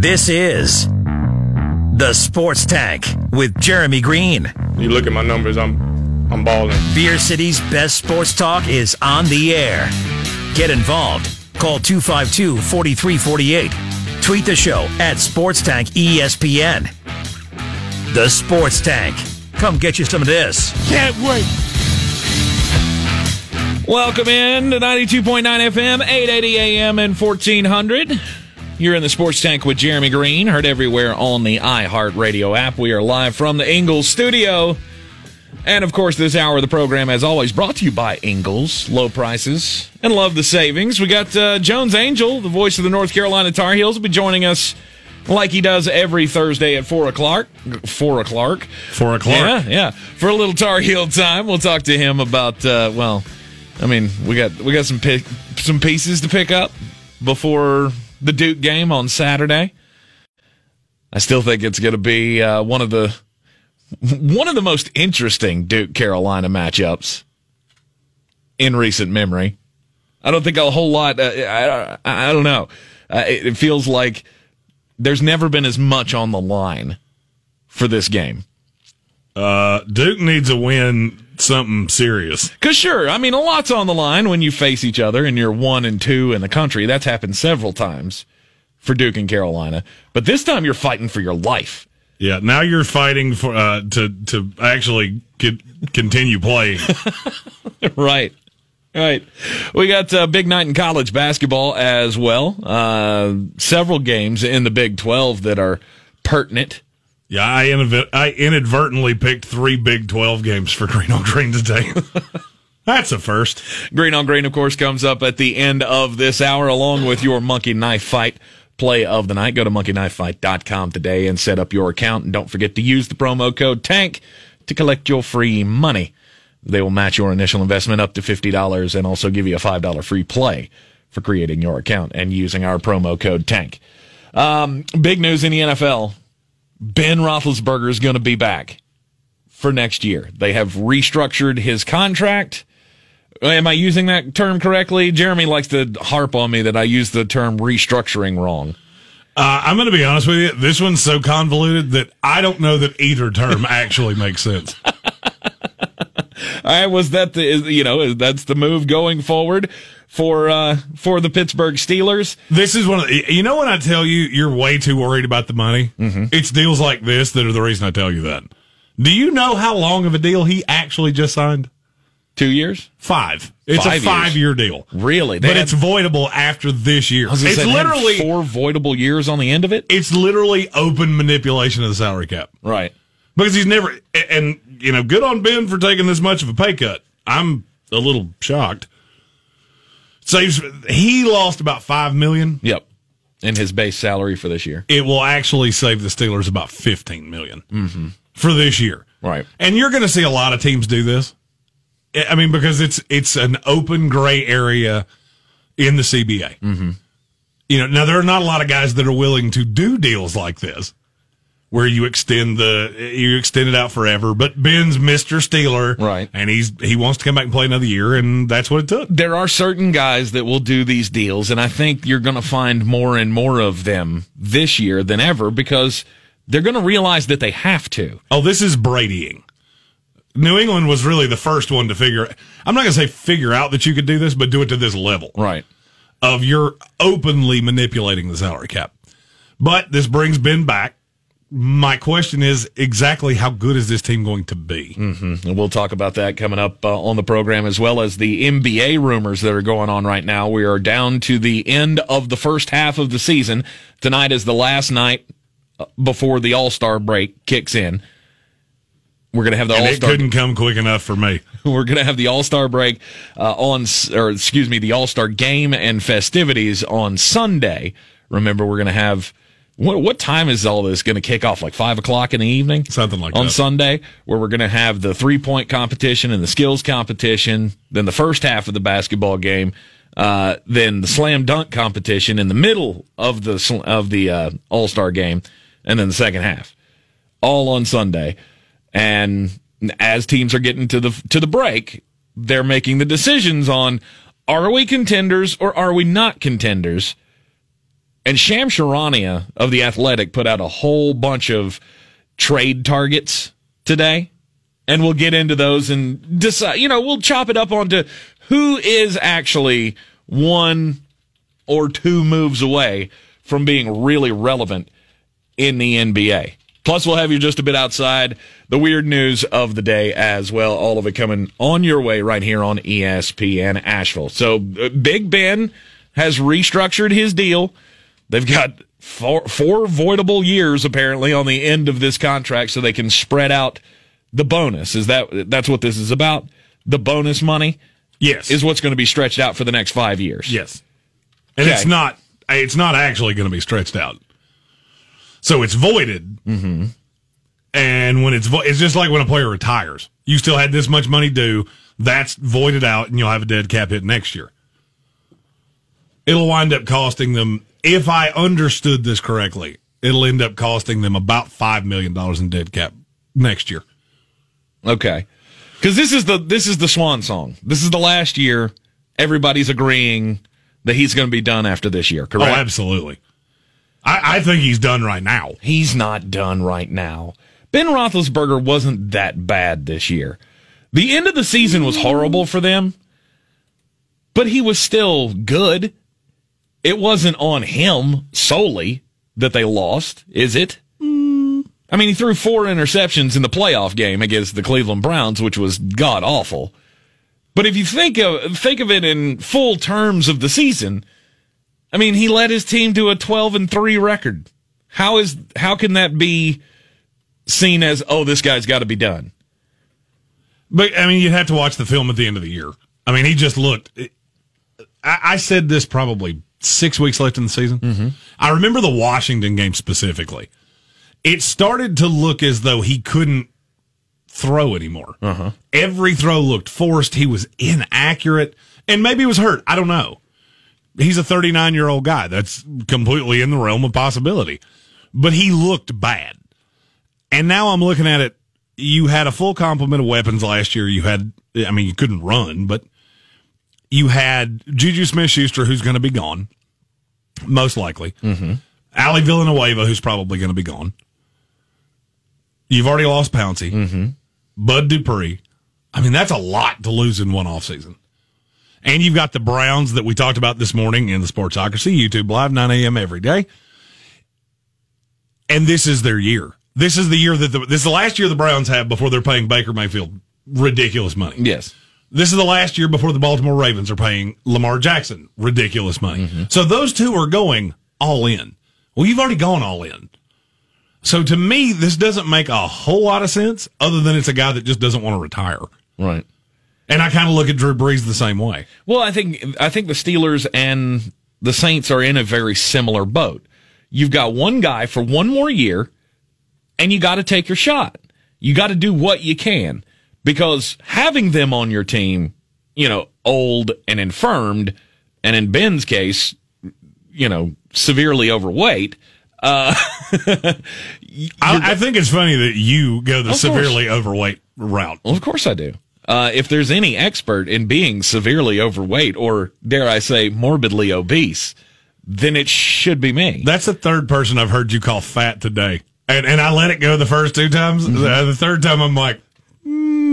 This is the Sports Tank with Jeremy Greene. You look at my numbers, I'm I'm balling. Beer City's best sports talk is on the air. Get involved. Call 252-4348. Tweet the show at Sports Tank ESPN. The Sports Tank. Come get you some of this. Can't wait. Welcome in to 92.9 FM, 880 AM, and 1400. You're in the Sports Tank with Jeremy Greene, heard everywhere on the iHeartRadio app. We are live from the Ingles studio. And of course, this hour of the program, as always, brought to you by Ingles. Low prices and love the savings. We got uh, Jones Angell, the voice of the North Carolina Tar Heels, will be joining us like he does every Thursday at 4 o'clock. 4 o'clock. Four o'clock. Yeah, yeah. For a little Tar Heel time, we'll talk to him about, uh, well, I mean, we got we got some pick, some pieces to pick up before the Duke game on Saturday. I still think it's going to be uh, one of the one of the most interesting Duke Carolina matchups in recent memory. I don't think a whole lot. Uh, I, I, I don't know. Uh, it, it feels like there's never been as much on the line for this game. Uh, Duke needs a win, something serious. Cause sure, I mean, a lot's on the line when you face each other and you're one and two in the country. That's happened several times for Duke and Carolina. But this time you're fighting for your life. Yeah, now you're fighting for uh, to to actually get, continue playing. right. Right. We got a big night in college basketball as well. Uh, several games in the Big 12 that are pertinent. Yeah, I, I inadvertently picked three Big Twelve games for Green on Green today. That's a first. Green on Green, of course, comes up at the end of this hour along with your Monkey Knife Fight play of the night. Go to monkeyknifefight.com today and set up your account. And don't forget to use the promo code TANK to collect your free money. They will match your initial investment up to $50 and also give you a $5 free play for creating your account and using our promo code TANK. Um, big news in the NFL. Ben Roethlisberger is going to be back for next year. They have restructured his contract. Am I using that term correctly? Jeremy likes to harp on me that I use the term restructuring wrong. Uh, I'm going to be honest with you. This one's so convoluted that I don't know that either term actually makes sense. I was that the you know that's the move going forward for uh, for the Pittsburgh Steelers. This is one of the, you know when I tell you you're way too worried about the money. Mm-hmm. It's deals like this that are the reason I tell you that. Do you know how long of a deal he actually just signed? Two years, Five. It's Five a five year deal. really? They But had- it's voidable after this year. I was It's say literally four voidable years on the end of it. it's literally open manipulation of the salary cap Right. because he's never and you know good on Ben for taking this much of a pay cut. I'm a little shocked. Saves he lost about five million. Yep. In his base salary for this year. It will actually save the Steelers about fifteen million for this year. Right. And you're going to see a lot of teams do this. I I mean, because it's it's an open gray area in the CBA. Mm-hmm. You know, now there are not a lot of guys that are willing to do deals like this, where you extend the you extend it out forever. But Ben's Mister Steeler, Right. And he's he wants to come back and play another year, and that's what it took. there are certain guys that will do these deals, and I think you're going to find more and more of them this year than ever because they're going to realize that they have to. Oh, this is Bradying. New England was really the first one to figure. I'm not going to say figure out that you could do this, but do it to this level. Right. of you're openly manipulating the salary cap. But this brings Ben back. My question is exactly how good is this team going to be? And we'll talk about that coming up uh, on the program, as well as the NBA rumors that are going on right now. We are down to the end of the first half of the season. Tonight is the last night uh, before the All Star break kicks in. We're going to have the All it Star. couldn't come quick enough for me. We're going to have the All Star break uh, on, or excuse me, the All Star game and festivities on Sunday. Remember, we're going to have. What, what time is all this going to kick off? Like five o'clock in the evening, Something like on that. On Sunday, where we're going to have the three point competition and the skills competition. Then the first half of the basketball game. Uh, then the slam dunk competition in the middle of the of the uh, All Star game, and then the second half, all on Sunday. And as teams are getting to the to the break, they're making the decisions on are we contenders or are we not contenders And Shams Charania of The Athletic put out a whole bunch of trade targets today. And we'll get into those and decide, you know, we'll chop it up onto who is actually one or two moves away from being really relevant in the NBA. Plus, we'll have you just a bit outside the weird news of the day as well. All of it coming on your way right here on ESPN Asheville. So, uh, Big Ben has restructured his deal. They've got four, four voidable years apparently on the end of this contract, so they can spread out the bonus. Is that that's what this is about? The bonus money Yes. is what's going to be stretched out for the next five years. Yes. And Okay. it's not it's not actually going to be stretched out. So it's voided. Mm-hmm. And when it's vo- it's just like when a player retires. You still had this much money due. That's voided out, and you'll have a dead cap hit next year. It'll wind up costing them, if I understood this correctly, it'll end up costing them about five million dollars in dead cap next year. Okay. Because this is the this is the swan song. This is the last year. Everybody's agreeing that he's going to be done after this year. Correct. Oh, absolutely. I, I think he's done right now. he's not done right now. Ben Roethlisberger wasn't that bad this year. The end of the season was horrible for them, but he was still good. It wasn't on him solely that they lost, is it? Mm. I mean, he threw four interceptions in the playoff game against the Cleveland Browns, which was god awful. But if you think of think of it in full terms of the season, I mean, he led his team to a 12 and 3 record. How is how can that be seen as oh this guy's got to be done? But I mean, you'd have to watch the film at the end of the year. I mean, he just looked. I, I said this probably six weeks left in the season. Mm-hmm. I remember the Washington game specifically. It started to look as though he couldn't throw anymore. Uh-huh. Every throw looked forced. He was inaccurate, and maybe he was hurt. I don't know. He's a 39 year old guy. That's completely in the realm of possibility. But he looked bad. And now I'm looking at it. You had a full complement of weapons last year. You had, I mean, you couldn't run, but you had Juju Smith Schuster, who's going to be gone, most likely. Mm-hmm. Ali Villanueva, who's probably going to be gone. You've already lost Pouncey, mm-hmm. Bud Dupree. I mean, that's a lot to lose in one offseason. And you've got the Browns that we talked about this morning in the Sportsocracy YouTube Live, 9 a.m. every day. And this is their year. This is the year that the, this is the last year the Browns have before they're paying Baker Mayfield ridiculous money. Yes. This is the last year before the Baltimore Ravens are paying Lamar Jackson ridiculous money. Mm-hmm. So those two are going all in. Well, you've already gone all in. So to me, this doesn't make a whole lot of sense other than it's a guy that just doesn't want to retire. Right. And I kind of look at Drew Brees the same way. Well, I think I think the Steelers and the Saints are in a very similar boat. You've got one guy for one more year, and you got to take your shot. You got to do what you can because having them on your team, you know, old and infirmed, and in Ben's case, you know, severely overweight. Uh, I, I think it's funny that you go the Of course. severely overweight route. Well, of course I do. Uh, if there's any expert in being severely overweight or, dare I say, morbidly obese, then it should be me. That's the third person I've heard you call fat today. And, and I let it go the first two times. Uh, the third time, I'm like,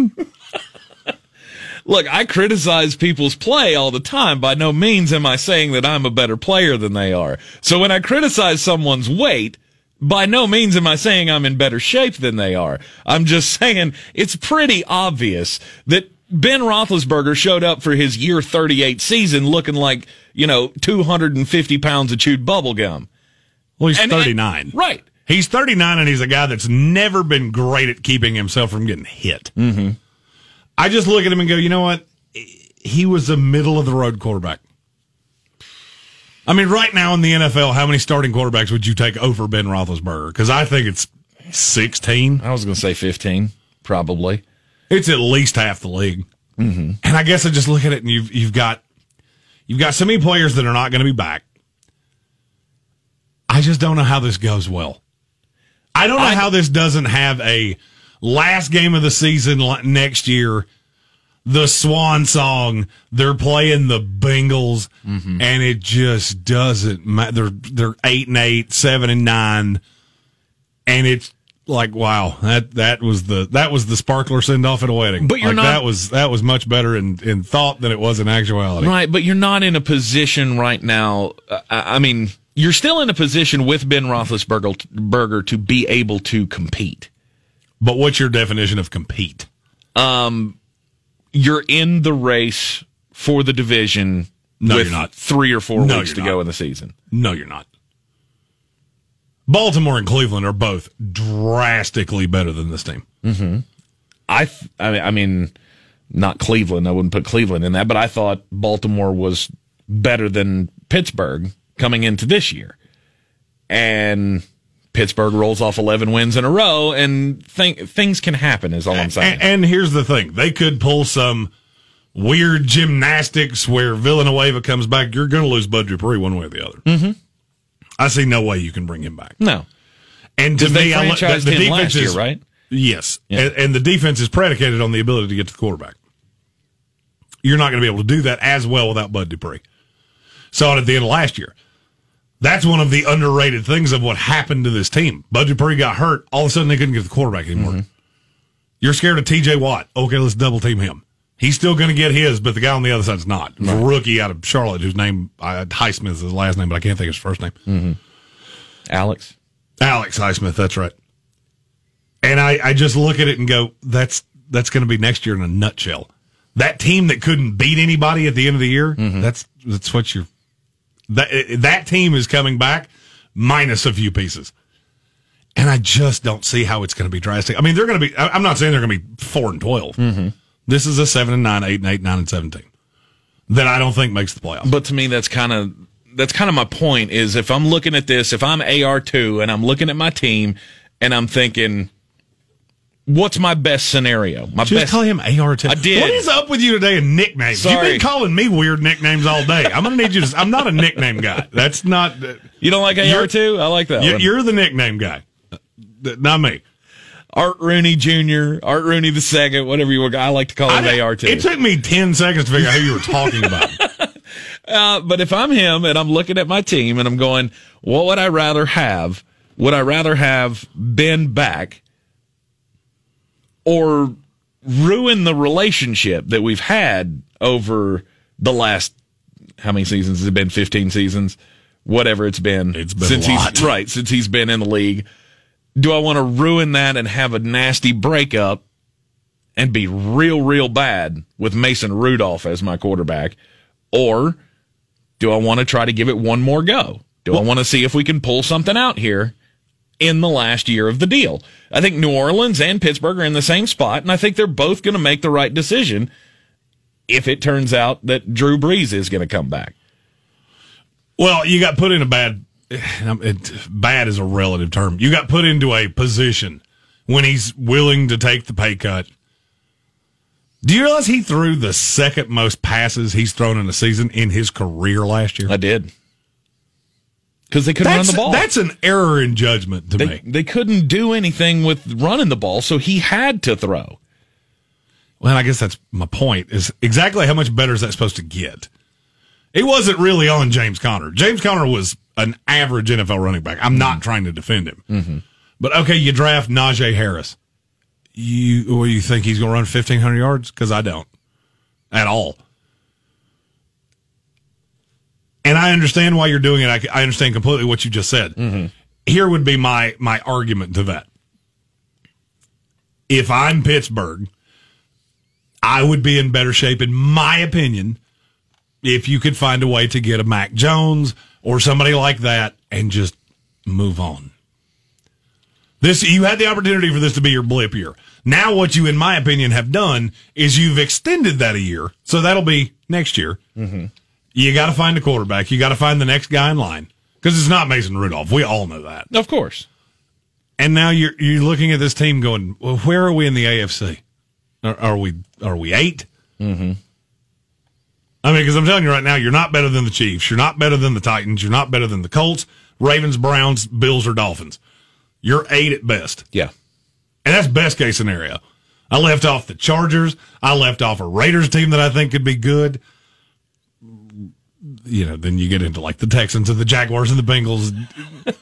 Look, I criticize people's play all the time. By no means am I saying that I'm a better player than they are. So when I criticize someone's weight, by no means am I saying I'm in better shape than they are. I'm just saying it's pretty obvious that Ben Roethlisberger showed up for his year 38 season looking like, you know, 250 pounds of chewed bubble gum. well, he's And- and- 39. right. He's 39 and he's a guy that's never been great at keeping himself from getting hit. Mm-hmm. I just look at him and go, you know what? He was a middle of the road quarterback. I mean, right now in the NFL, how many starting quarterbacks would you take over Ben Roethlisberger? Because I think it's 16. I was going to say 15, probably. It's at least half the league. Mm-hmm. And I guess I just look at it and you've you've got you've got so many players that are not going to be back. I just don't know how this goes well. I don't know I- how this doesn't have a last game of the season next year the swan song. They're playing the Bengals, and it just doesn't matter. They're they're eight and eight, seven and nine, and it's like wow that that was the that was the sparkler send off at a wedding. But you're Like, not- that was that was much better in in thought than it was in actuality. Right, but you're not in a position right now. Uh, I mean, you're still in a position with Ben Roethlisberger to be able to compete. But what's your definition of compete? Um, you're in the race for the division No, you're not. three or four No, weeks to you're go in the season. No, you're not. Baltimore and Cleveland are both drastically better than this team. Mm-hmm. I, th- I mean, I mean, not Cleveland. I wouldn't put Cleveland in that, but I thought Baltimore was better than Pittsburgh coming into this year, and Pittsburgh rolls off eleven wins in a row, and th- things can happen. Is all I'm saying. And, and here's the thing: they could pull some weird gymnastics where Villanueva comes back. You're going to lose Bud Dupree one way or the other. Mm-hmm. I see no way you can bring him back. no, And to me, I, the, the defense last year, is right? Yes, and, and the defense is predicated on the ability to get to the quarterback. You're not going to be able to do that as well without Bud Dupree. Saw it at the end of last year. That's one of the underrated things of what happened to this team. Bud Dupree got hurt. All of a sudden, they couldn't get the quarterback anymore. You're scared of T.J. Watt. Okay, let's double team him. He's still going to get his, but the guy on the other side's not. Was a rookie out of Charlotte whose name uh, Highsmith is his last name, but I can't think of his first name. Alex. Alex Highsmith, that's right. And I, I just look at it and go, that's that's going to be next year in a nutshell. That team that couldn't beat anybody at the end of the year, that's that's what you're. That that team is coming back minus a few pieces, and I just don't see how it's going to be drastic. I mean, they're going to be. I'm not saying they're going to be four and 12 mm-hmm. This is a seven and nine, eight and eight, nine and seventeen that I don't think makes the playoffs. But to me, that's kind of that's kind of my point. Is if I'm looking at this, if I'm AR two and I'm looking at my team and I'm thinking, what's my best scenario? My Just best. call him AR. I did. What is up with you today and nicknames? You've been calling me weird nicknames all day. I'm gonna need you to. I'm not a nickname guy. That's not. you don't like AR You're- two? I like that. you- one. You're the nickname guy, not me. Art Rooney Jr., Art Rooney the second, whatever you want. I like to call him AR two. It took me ten seconds to figure out who you were talking about. Uh, but if I'm him and I'm looking at my team and I'm going, what would I rather have? Would I rather have Ben back or ruin the relationship that we've had over the last, how many seasons has it been? 15 seasons? Whatever it's been. It's been since a he's lot. right, since he's been in the league. Do I want to ruin that and have a nasty breakup and be real, real bad with Mason Rudolph as my quarterback? Or do I want to try to give it one more go? Do I want to see if we can pull something out here in the last year of the deal? I think New Orleans and Pittsburgh are in the same spot, and I think they're both going to make the right decision if it turns out that Drew Brees is going to come back. Well, you got put in a bad. It, bad is a relative term. You got put into a position when he's willing to take the pay cut. Do you realize he threw the second most passes he's thrown in a season in his career last year? I did. Because they couldn't That's, run the ball. that's an error in judgment to they, me. they couldn't do anything with running the ball, so he had to throw. Well, I guess that's my point. Is exactly how much better is that supposed to get? It wasn't really on James Conner. James Conner was an average NFL running back. I'm not trying to defend him, mm-hmm. but okay, you draft Najee Harris. You, what you think he's going to run 1,500 yards? Because I don't at all. And I understand why you're doing it. I, I understand completely what you just said. Mm-hmm. Here would be my my argument to that. If I'm Pittsburgh, I would be in better shape, in my opinion, if you could find a way to get a Mac Jones or somebody like that and just move on. This you had the opportunity for this to be your blip year. Now, what you, in my opinion, have done is you've extended that a year, so that'll be next year. Mm-hmm. You got to find a quarterback. You got to find the next guy in line because it's not Mason Rudolph. We all know that. Of course. And now you're you're looking at this team going, well, where are we in the AFC? Are, are we are we 8 Mm-hmm. I mean, because I'm telling you right now, you're not better than the Chiefs. You're not better than the Titans. You're not better than the Colts, Ravens, Browns, Bills, or Dolphins. You're eight at best, Yeah. and that's best case scenario. I left off the Chargers. I left off a Raiders team that I think could be good. You know, then you get into like the Texans and the Jaguars and the Bengals,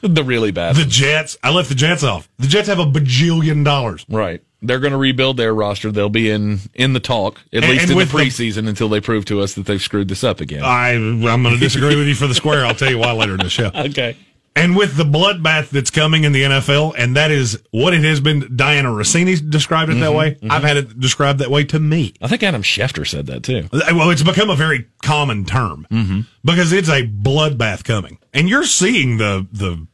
the really bad. the Jets. I left the Jets off. The Jets have a bajillion dollars. right. They're going to rebuild their roster. They'll be in in the talk at And- least and in the with the- preseason until they prove to us that they've screwed this up again. I I'm going to disagree with you for the square. I'll tell you why later in the show. okay. And with the bloodbath that's coming in the NFL, and that is what it has been. Dianna Russini described it that mm-hmm, way. Mm-hmm. I've had it described that way to me. I think Adam Schefter said that too. Uh, well, it's become a very common term mm-hmm. because it's a bloodbath coming, and you're seeing the the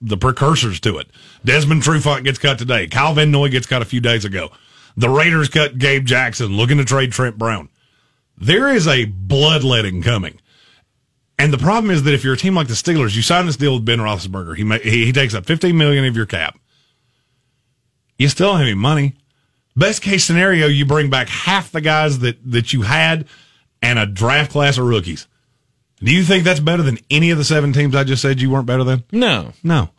the precursors to it. Desmond Trufant gets cut today. Kyle Van Noy gets cut a few days ago. The Raiders cut Gabe Jackson, looking to trade Trent Brown. There is a bloodletting coming. And the problem is that if you're a team like the Steelers, you sign this deal with Ben Roethlisberger. He ma- he, he takes up 15 million of your cap. You still don't have any money. Best case scenario, you bring back half the guys that, that you had and a draft class of rookies. Do you think that's better than any of the seven teams I just said you weren't better than? No. No.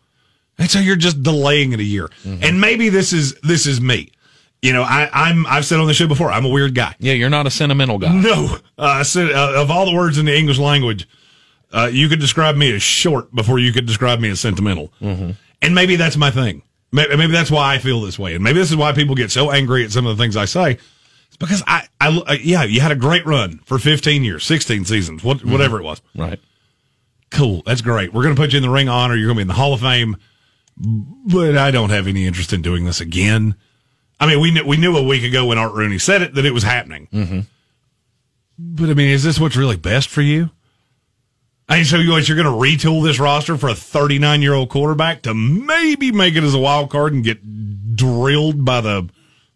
And so you're just delaying it a year. And maybe this is this is me. You know, I, I'm I've said on the show before, I'm a weird guy. Yeah, you're not a sentimental guy. No, uh, so, uh, of all the words in the English language, uh, you could describe me as short before you could describe me as sentimental. And maybe that's my thing. Maybe, maybe that's why I feel this way, and maybe this is why people get so angry at some of the things I say. It's because I, I, uh, yeah, you had a great run for 15 years, 16 seasons, what, whatever it was. Right. Cool, that's great. We're going to put you in the Ring of Honor. You're going to be in the Hall of Fame, but I don't have any interest in doing this again. I mean, we knew, we knew a week ago when Art Rooney said it that it was happening. Mm-hmm. But I mean, is this what's really best for you? I mean, so you, you're going to retool this roster for a 39 year old quarterback to maybe make it as a wild card and get drilled by the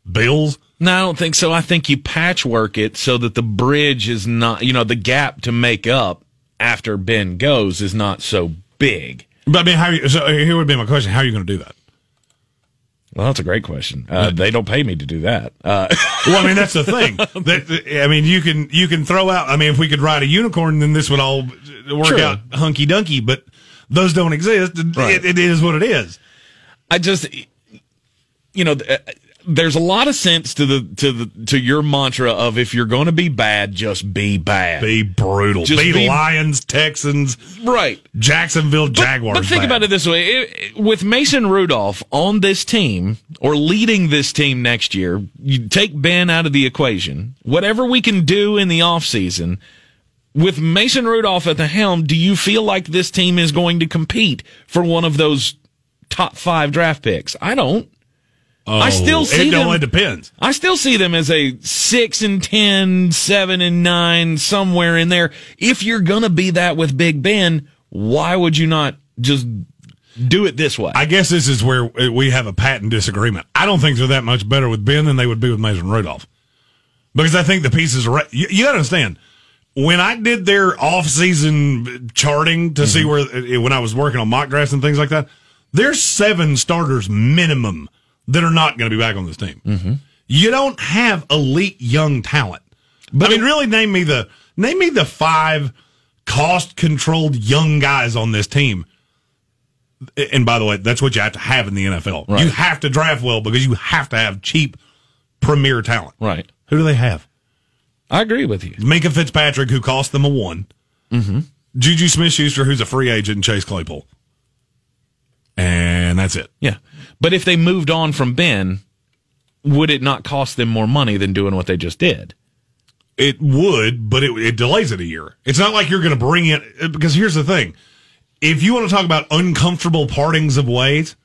Bills? No, I don't think so. I think you patchwork it so that the bridge is not, you know, the gap to make up after Ben goes is not so big. But I mean, how? You, so here would be my question: How are you going to do that? Well, that's a great question. Uh, they don't pay me to do that. Uh, Well, I mean, that's the thing. That, I mean, you can you can throw out. I mean, if we could ride a unicorn, then this would all work True. out hunky dunky. But those don't exist. Right. It, it is what it is. I just, you know, there's a lot of sense to the to the to your mantra of if you're going to be bad, just be bad. Be brutal. Just be, be- Lions, Texans, right. Jacksonville Jaguars. But think bad. about it this way: It- with Mason Rudolph on this team or leading this team next year, you take Ben out of the equation. Whatever we can do in the offseason, with Mason Rudolph at the helm, do you feel like this team is going to compete for one of those top five draft picks? I don't. I oh, still see Oh, it, them. it depends. I still see them as a six and ten, seven and nine, somewhere in there. If you're gonna be that with Big Ben, why would you not just do it this way? I guess this is where we have a patent disagreement. I don't think they're that much better with Ben than they would be with Mason Rudolph. Because I think the pieces are, you, you gotta understand, when I did their off-season charting to see mm-hmm. where, when I was working on mock drafts and things like that, there's seven starters minimum that are not going to be back on this team. Mm-hmm. You don't have elite young talent. But I mean, really name me the, name me the five cost-controlled young guys on this team and by the way, that's what you have to have in the NFL. Right. You have to draft well because you have to have cheap premier talent. right. Who do they have? I agree with you. Minkah Fitzpatrick, who cost them a one. Mm-hmm. Juju Smith Schuster, who's a free agent, and Chase Claypool. And that's it. Yeah. But if they moved on from Ben, would it not cost them more money than doing what they just did? It would, but it, it delays it a year. It's not like you're going to bring in, because here's the thing. If you want to talk about uncomfortable partings of ways,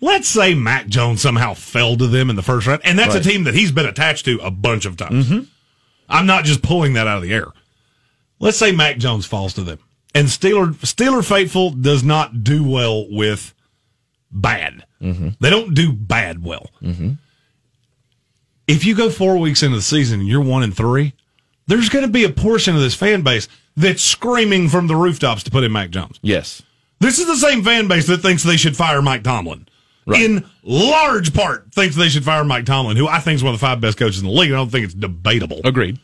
let's say Mac Jones somehow fell to them in the first round, and that's Right. a team that he's been attached to a bunch of times. I'm not just pulling that out of the air. Let's say Mac Jones falls to them, and Steeler Steeler faithful does not do well with bad. Mm-hmm. They don't do bad well. Mm-hmm. If you go four weeks into the season and you're one and three, there's going to be a portion of this fan base that's screaming from the rooftops to put in Mac Jones. Yes. This is the same fan base that thinks they should fire Mike Tomlin. Right. In large part, thinks they should fire Mike Tomlin, who I think is one of the five best coaches in the league. I don't think it's debatable. Agreed.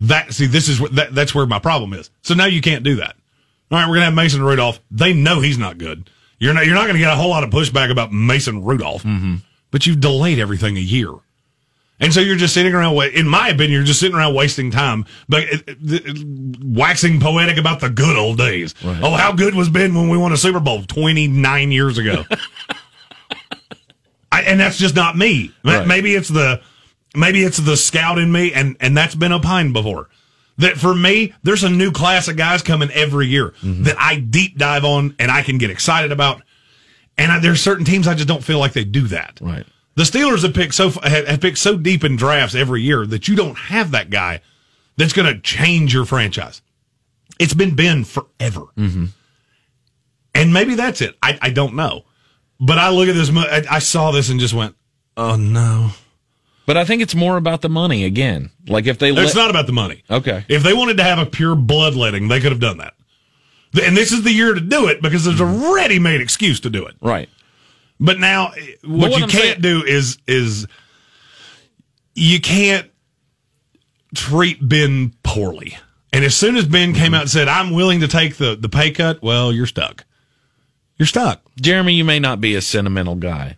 That see, this is that, that's where my problem is. So now you can't do that. All right, we're gonna have Mason Rudolph. They know he's not good. You're not you're not gonna get a whole lot of pushback about Mason Rudolph. Mm-hmm. but you've delayed everything a year. And so you're just sitting around, in my opinion, you're just sitting around wasting time, but waxing poetic about the good old days. Oh, how good was Ben when we won a Super Bowl 29 years ago? I, and that's just not me. Right. Maybe it's the, maybe it's the scout in me, and and that's been opined before. That for me, there's a new class of guys coming every year mm-hmm. that I deep dive on and I can get excited about. And I, there's certain teams I just don't feel like they do that. Right. The Steelers have picked so have, picked so deep in drafts every year that you don't have that guy that's going to change your franchise. It's been Ben forever, mm-hmm. and maybe that's it. I, I don't know, but I look at this. I, I saw this and just went, "Oh no!" But I think it's more about the money again. Like if they let, It's not about the money. Okay. If they wanted to have a pure bloodletting, they could have done that. And this is the year to do it because there's a mm-hmm. ready-made excuse to do it. right. But now, eh, what, what you I'm can't saying- do is is you can't treat Ben poorly. And as soon as Ben came out and said, "I'm willing to take the the pay cut," well, you're stuck. You're stuck. Jeremy, you may not be a sentimental guy,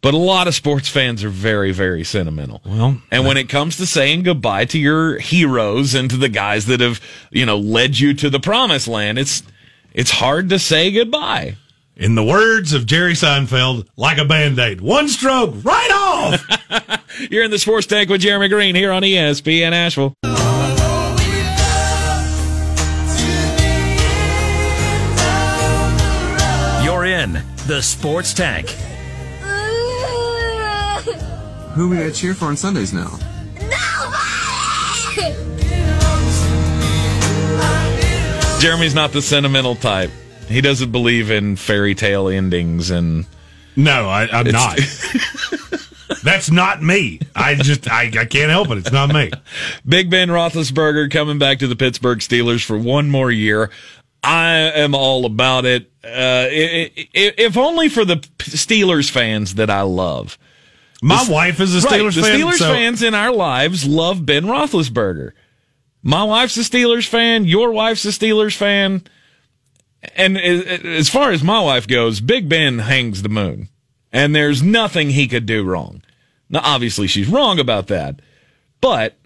but a lot of sports fans are very, very sentimental. Well, and when it comes to saying goodbye to your heroes and to the guys that have, you know, led you to the promised land, it's it's hard to say goodbye. In the words of Jerry Seinfeld, like a band aid, one stroke, right off. You're in the sports tank with Jeremy Greene here on ESPN Asheville. You're in the Sports Tank. Who are we gonna cheer for on Sundays now? Nobody! Jeremy's not the sentimental type. He doesn't believe in fairy tale endings and no, I, I'm not. That's not me. I just I, I can't help it. It's not me. Big Ben Roethlisberger coming back to the Pittsburgh Steelers for one more year. I am all about it. Uh, if only for the Steelers fans that I love. My wife is a Right, Steelers the fan. Steelers so- fans in our lives love Ben Roethlisberger. My wife's a Steelers fan. Your wife's a Steelers fan. And as far as my wife goes, Big Ben hangs the moon, and there's nothing he could do wrong. Now, obviously, she's wrong about that, but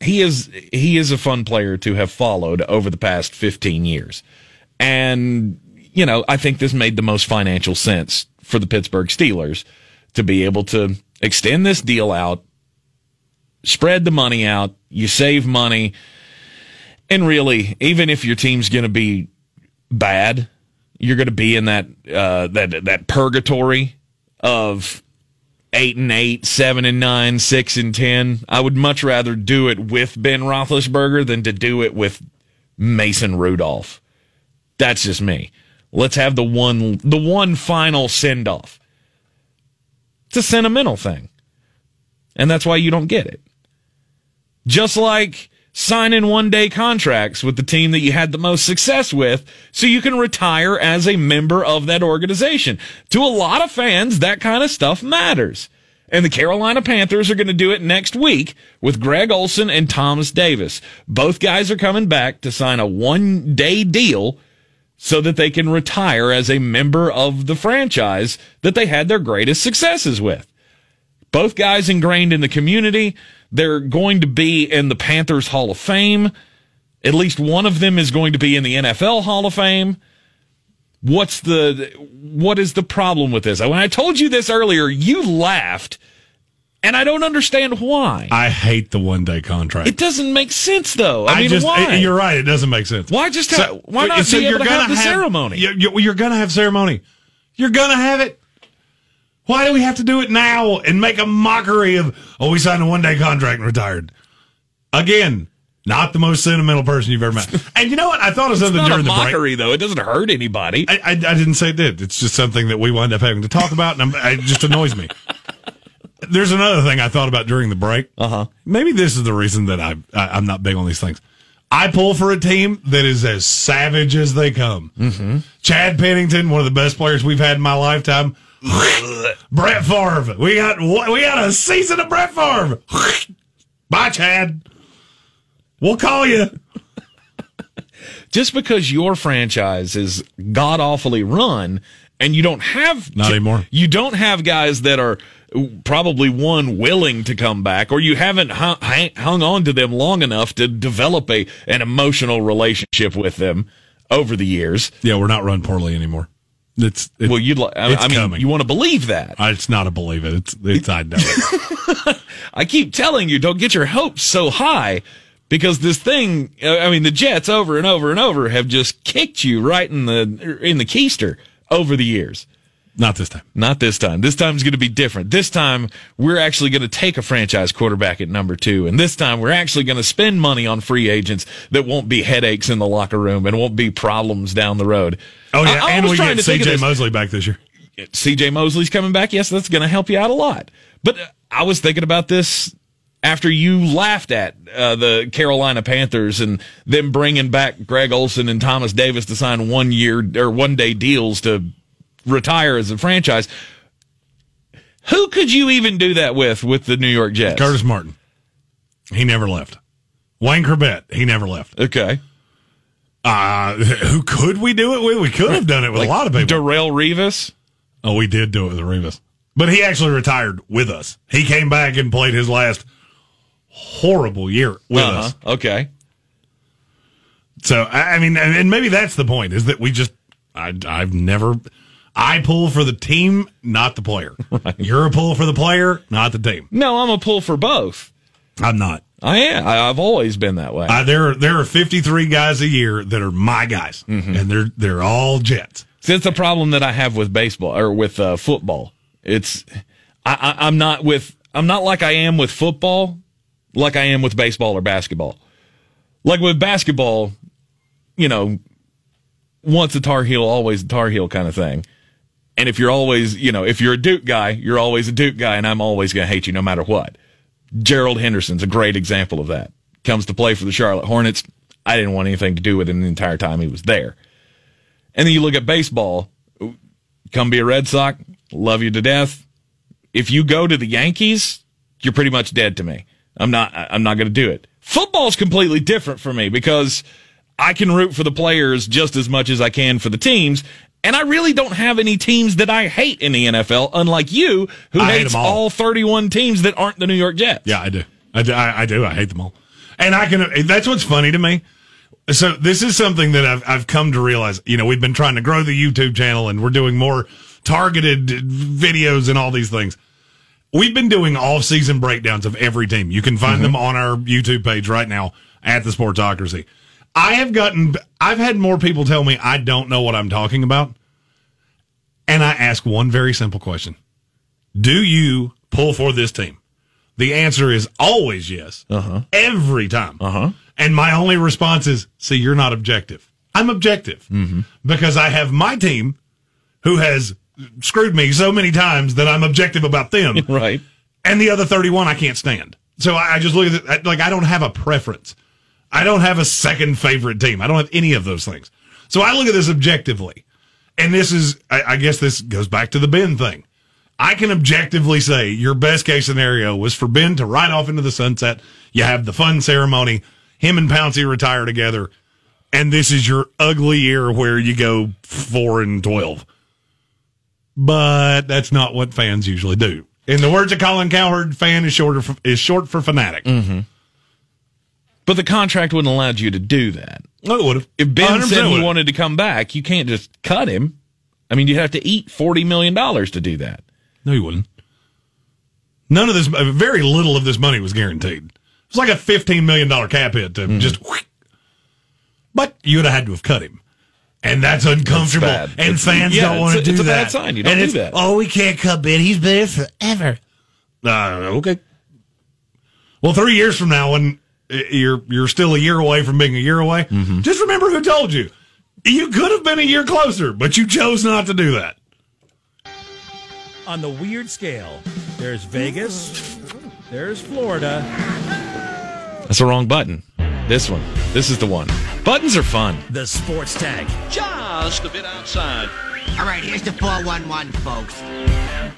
he is he is a fun player to have followed over the past 15 years, and you know I think this made the most financial sense for the Pittsburgh Steelers to be able to extend this deal out, spread the money out, you save money, and really, even if your team's going to be bad, you're going to be in that uh, that that purgatory of eight and eight, seven and nine, six and ten. I would much rather do it with Ben Roethlisberger than to do it with Mason Rudolph. That's just me. Let's have the one the one final send off. It's a sentimental thing. And that's why you don't get it. Just like signing one day contracts with the team that you had the most success with so you can retire as a member of that organization. To a lot of fans, that kind of stuff matters. And the Carolina Panthers are going to do it next week with Greg Olsen and Thomas Davis. Both guys are coming back to sign a one day deal so that they can retire as a member of the franchise that they had their greatest successes with both guys ingrained in the community. They're going to be in the Panthers Hall of Fame. At least one of them is going to be in the NFL Hall of Fame. What's the what is the problem with this? When I told you this earlier, you laughed, and I don't understand why. I hate the one day contract. It doesn't make sense, though. I, mean, just, why? You're right. It doesn't make sense. Why just have- why not be able to have the ceremony? You're, you're, you're going to have ceremony. You're going to have it. Why do we have to do it now and make a mockery of, oh, we signed a one day contract and retired? Again, not the most sentimental person you've ever met. And you know what? I thought of something It's not a during the break. mockery, though. It doesn't hurt anybody. I, I, I didn't say it did. It's just something that we wind up having to talk about, and I'm, it just annoys me. There's another thing I thought about during the break. Uh Uh-huh. huh. Maybe this is the reason that I, I I'm not big on these things. I pull for a team that is as savage as they come. Mm-hmm. Chad Pennington, one of the best players we've had in my lifetime. Brett Favre, we got we got a season of Brett Favre. Bye, Chad. We'll call you. just because your franchise is god awfully run and you don't have Not anymore. you don't have guys that are probably one willing to come back, or you haven't hung, hung on to them long enough to develop a an emotional relationship with them over the years. Yeah, we're not run poorly anymore. It's, it's well, you'd. li- I, I mean, coming. you want to believe that. Uh, it's not a believe it. It's it's I know. it. I keep telling you, don't get your hopes so high because this thing, uh, I mean, the Jets over and over and over have just kicked you right in the, in the keister over the years. Not this time. Not this time. This time's going to be different. This time, we're actually going to take a franchise quarterback at number two. And this time, we're actually going to spend money on free agents that won't be headaches in the locker room and won't be problems down the road. Oh yeah, I- I and we get C.J. Mosley back this year. CJ Mosley's coming back. Yes, that's going to help you out a lot. But uh, I was thinking about this after you laughed at uh, the Carolina Panthers and them bringing back Greg Olsen and Thomas Davis to sign one year or one day deals to retire as a franchise. Who could you even do that with with the New York Jets? Curtis Martin. He never left. Wayne Chrebet. He never left. Okay. Uh, who could we do it with? We could have done it with a lot of people. Darrelle Revis. oh, we did do it with Revis. But he actually retired with us. He came back and played his last horrible year with Uh-huh. us. Okay. So I mean, and and maybe that's the point is that we just I I've never I pull for the team, not the player. You're a pull for the player, not the team. No, I'm a pull for both. I'm not. I am. I, I've always been that way. Uh, there are there are 53 guys a year that are my guys, Mm-hmm. and they're they're all Jets. That's the problem that I have with baseball or with uh, football. It's I, I, I'm not with I'm not like I am with football, like I am with baseball or basketball. Like with basketball, you know, once a Tar Heel, always a Tar Heel kind of thing. And if you're always, you know, if you're a Duke guy, you're always a Duke guy, and I'm always going to hate you no matter what. Gerald Henderson's a great example of that. Comes to play for the Charlotte Hornets. I didn't want anything to do with him the entire time he was there. And then you look at baseball, come be a Red Sox, love you to death. If you go to the Yankees, you're pretty much dead to me. I'm not, I'm not going to do it. Football's completely different for me because I can root for the players just as much as I can for the teams. And I really don't have any teams that I hate in the NFL, unlike you, who I hates them all. all 31 teams that aren't the New York Jets. Yeah, I do. I do. I, I do. I hate them all. And I can. That's what's funny to me. So this is something that I've I've come to realize. You know, we've been trying to grow the YouTube channel, and we're doing more targeted videos and all these things. We've been doing off season breakdowns of every team. You can find mm-hmm. them on our YouTube page right now at the Sportsocracy. I have gotten. I've had more people tell me I don't know what I'm talking about, and I ask one very simple question: Do you pull for this team? The answer is always yes. Uh-huh. Every time. Uh-huh. And my only response is, see, you're not objective. I'm objective because I have my team who has screwed me so many times that I'm objective about them. Right. and the other 31 I can't stand. So I I just look at it like I don't have a preference. I don't have a second favorite team. I don't have any of those things. So I look at this objectively. And this is, I, I guess this goes back to the Ben thing. I can objectively say your best case scenario was for Ben to ride off into the sunset. You have the fun ceremony. Him and Pouncey retire together. And this is your ugly year where you go four and 12. But that's not what fans usually do. In the words of Colin Cowherd, fan is shorter for, is short for fanatic. Mm-hmm. But the contract wouldn't allow you to do that. Oh, it would have. If Ben said he wanted to come back, you can't just cut him. I mean, you'd have to eat $40 million to do that. No, you wouldn't. None of this, uh, very little of this money was guaranteed. It's like a $15 million cap hit to just, whoosh. but you would have had to have cut him. And that's uncomfortable. bad. and It's- fans yeah, don't want to it's do a- it's a that. bad sign. You don't and do that. Oh, we can't cut Ben. He's been here forever. Uh, okay. Well, three years from now, when you're you're still a year away from being a year away, Mm-hmm. just remember who told you. You could have been a year closer, but you chose not to do that. On the weird scale, there's Vegas, there's Florida. That's the wrong button. This one. This is the one. Buttons are fun. The Sports tag. Just a bit outside. All right, here's the 411, folks.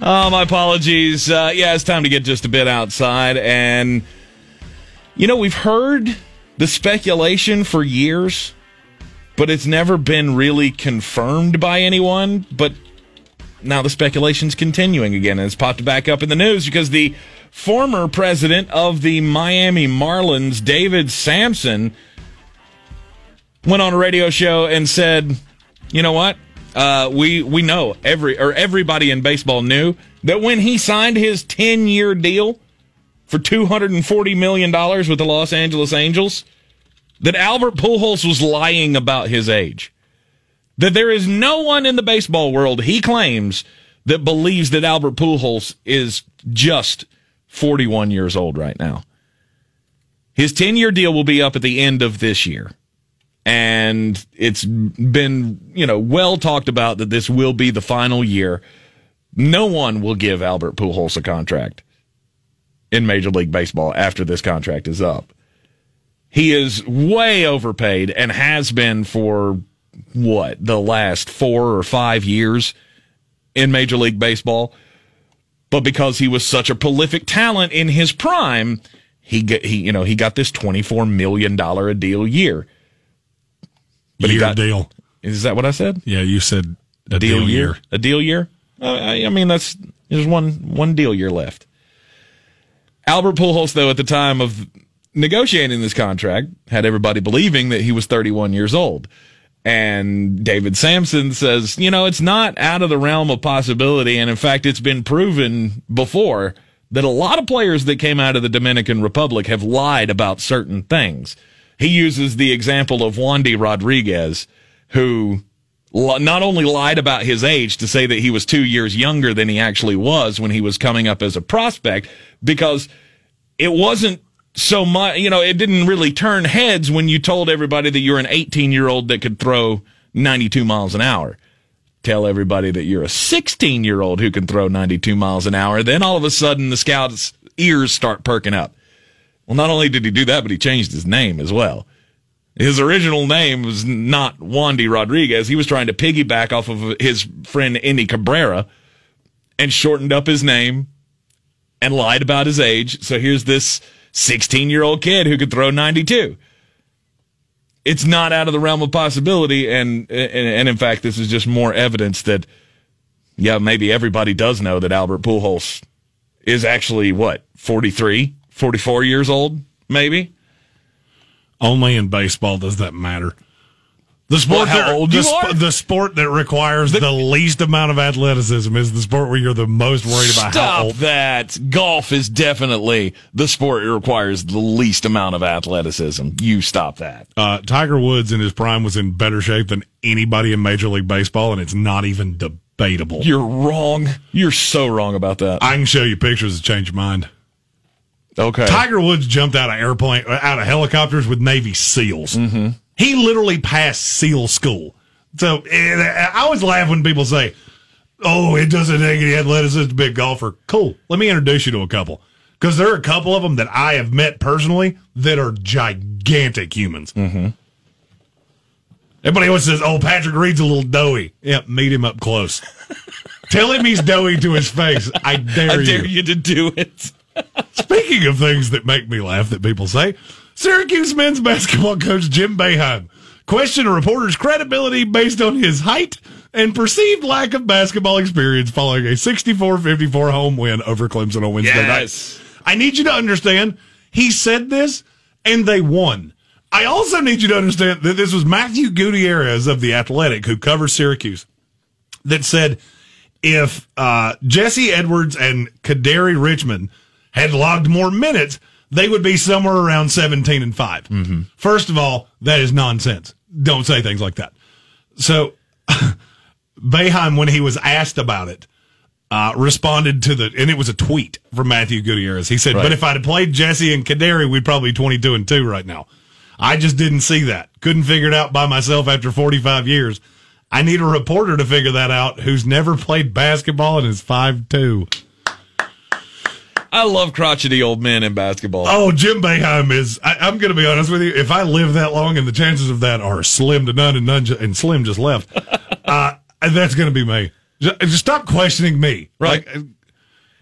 Oh, my apologies. Uh, yeah, it's time to get just a bit outside. And, you know, we've heard the speculation for years, but it's never been really confirmed by anyone. But now the speculation's continuing again, and it's popped back up in the news because the former president of the Miami Marlins, David Samson, went on a radio show and said, "You know what? Uh, we we know every or everybody in baseball knew that when he signed his ten year deal for two hundred and forty million dollars with the Los Angeles Angels, that Albert Pujols was lying about his age. That there is no one in the baseball world, he claims, that believes that Albert Pujols is just forty one years old right now. His ten year deal will be up at the end of this year and it's been you know well talked about that this will be the final year. No one will give Albert Pujols a contract in Major League Baseball after this contract is up. He is way overpaid and has been for what the last four or five years in Major League Baseball. But because he was such a prolific talent in his prime, he get, he you know he got this twenty four million dollar a deal year. But he got- deal. Is that what I said? Yeah, you said a deal, deal, year? year. A deal year? Uh, I, I mean, that's there's one one deal year left. Albert Pujols, though, at the time of negotiating this contract, had everybody believing that he was 31 years old. And David Samson says, you know, it's not out of the realm of possibility. And in fact, it's been proven before that a lot of players that came out of the Dominican Republic have lied about certain things. He uses the example of Wandy Rodriguez, who not only lied about his age to say that he was two years younger than he actually was when he was coming up as a prospect, because it wasn't so much, you know, it didn't really turn heads when you told everybody that you're an 18 year old that could throw 92 miles an hour. Tell everybody that you're a 16 year old who can throw 92 miles an hour. Then all of a sudden the scouts' ears start perking up. Well, not only did he do that, but he changed his name as well. His original name was not Wandy Rodriguez. He was trying to piggyback off of his friend Indy Cabrera and shortened up his name and lied about his age. So here's this 16 year old kid who could throw 92. It's not out of the realm of possibility. And, and, and in fact, this is just more evidence that, yeah, maybe everybody does know that Albert Pujols is actually what, 43, 44 years old, maybe? Only in baseball does that matter. The sport, Well, that, the, sp- the sport that requires the, least amount of athleticism is the sport where you're the most worried about how Stop old. that. Golf is definitely the sport that requires the least amount of athleticism. You stop that. Uh, Tiger Woods in his prime was in better shape than anybody in Major League Baseball, and it's not even debatable. You're wrong. You're so wrong about that. I can show you pictures to change your mind. Okay. Tiger Woods jumped out of airplane, out of helicopters with Navy SEALs. Mm-hmm. He literally passed SEAL school. So eh, I always laugh when people say, "Oh, it doesn't take any athleticism to be a big golfer." Cool. Let me introduce you to a couple because there are a couple of them that I have met personally that are gigantic humans. Mm-hmm. Everybody always says, "Oh, Patrick Reed's a little doughy." Yeah, meet him up close. Tell him he's doughy to his face. I dare, I you. dare you to do it. Speaking of things that make me laugh that people say, Syracuse men's basketball coach Jim Boeheim questioned a reporter's credibility based on his height and perceived lack of basketball experience following a 64-54 home win over Clemson on Wednesday Yes. night. I need you to understand, he said this and they won. I also need you to understand that this was Matthew Gutierrez of The Athletic who covers Syracuse that said if uh, Jesse Edwards and Kadary Richmond had logged more minutes, they would be somewhere around 17 and 5. First of all, that is nonsense. Don't say things like that. So, Boeheim, when he was asked about it, uh, responded to the, and it was a tweet from Matthew Gutierrez. He said, Right. But if I'd played Jesse and Kadary, we'd probably be 22 and 2 right now. I just didn't see that. Couldn't figure it out by myself after 45 years. I need a reporter to figure that out who's never played basketball and is 5'2. I love crotchety old men in basketball. Oh, Jim Boeheim is, I, I'm going to be honest with you. If I live that long and the chances of that are slim to none and none, ju- and slim just left, uh, that's going to be me. Just, just stop questioning me. Right. Like, and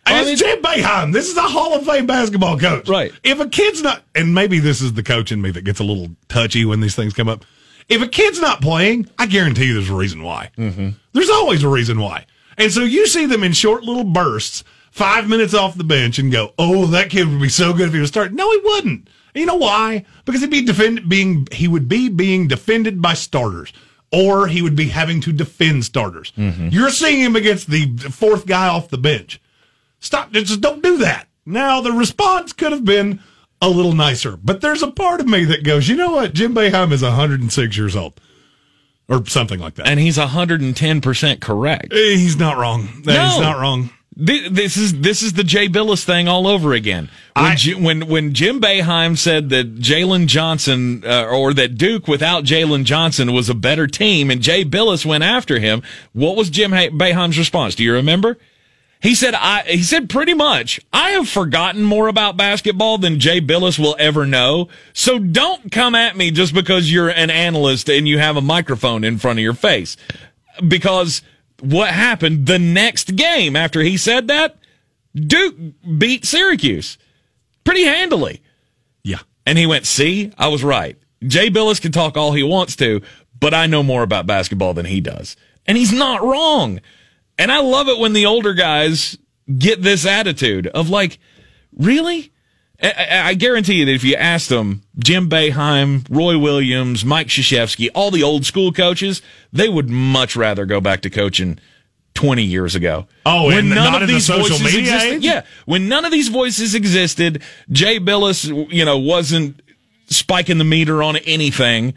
it's Jim Boeheim. This is a Hall of Fame basketball coach. Right. If a kid's not, and maybe this is the coach in me that gets a little touchy when these things come up. If a kid's not playing, I guarantee you there's a reason why. Mm-hmm. There's always a reason why. And so you see them in short little bursts, five minutes off the bench, and go, "Oh, that kid would be so good if he was starting." No, he wouldn't. And you know why? Because he'd be defend being he would be being defended by starters, or he would be having to defend starters. Mm-hmm. You're seeing him against the fourth guy off the bench. Stop! Just don't do that. Now the response could have been a little nicer, but there's a part of me that goes, you know what? Jim Boeheim is 106 years old, or something like that. And he's 110% correct. He's not wrong. He's not wrong. Th- This is this is the Jay Bilas thing all over again. When I- Ji- when, when Jim Boeheim said that Jalen Johnson uh, or that Duke without Jalen Johnson was a better team, and Jay Bilas went after him, what was Jim Boeheim's response? Do you remember? He said, "I." He said pretty much, "I have forgotten more about basketball than Jay Bilas will ever know. So don't come at me just because you're an analyst and you have a microphone in front of your face, because." What happened the next game after he said that? Duke beat Syracuse pretty handily. Yeah. And he went, See, I was right. Jay Bilas can talk all he wants to, but I know more about basketball than he does. And he's not wrong. And I love it when the older guys get this attitude of like, really? I, I- I guarantee you that if you asked them, Jim Boeheim, Roy Williams, Mike Krzyzewski, all the old school coaches, they would much rather go back to coaching 20 years ago. Oh, and not in the social media existed. age? Yeah. When none of these voices existed, Jay Bilas, you know, wasn't spiking the meter on anything.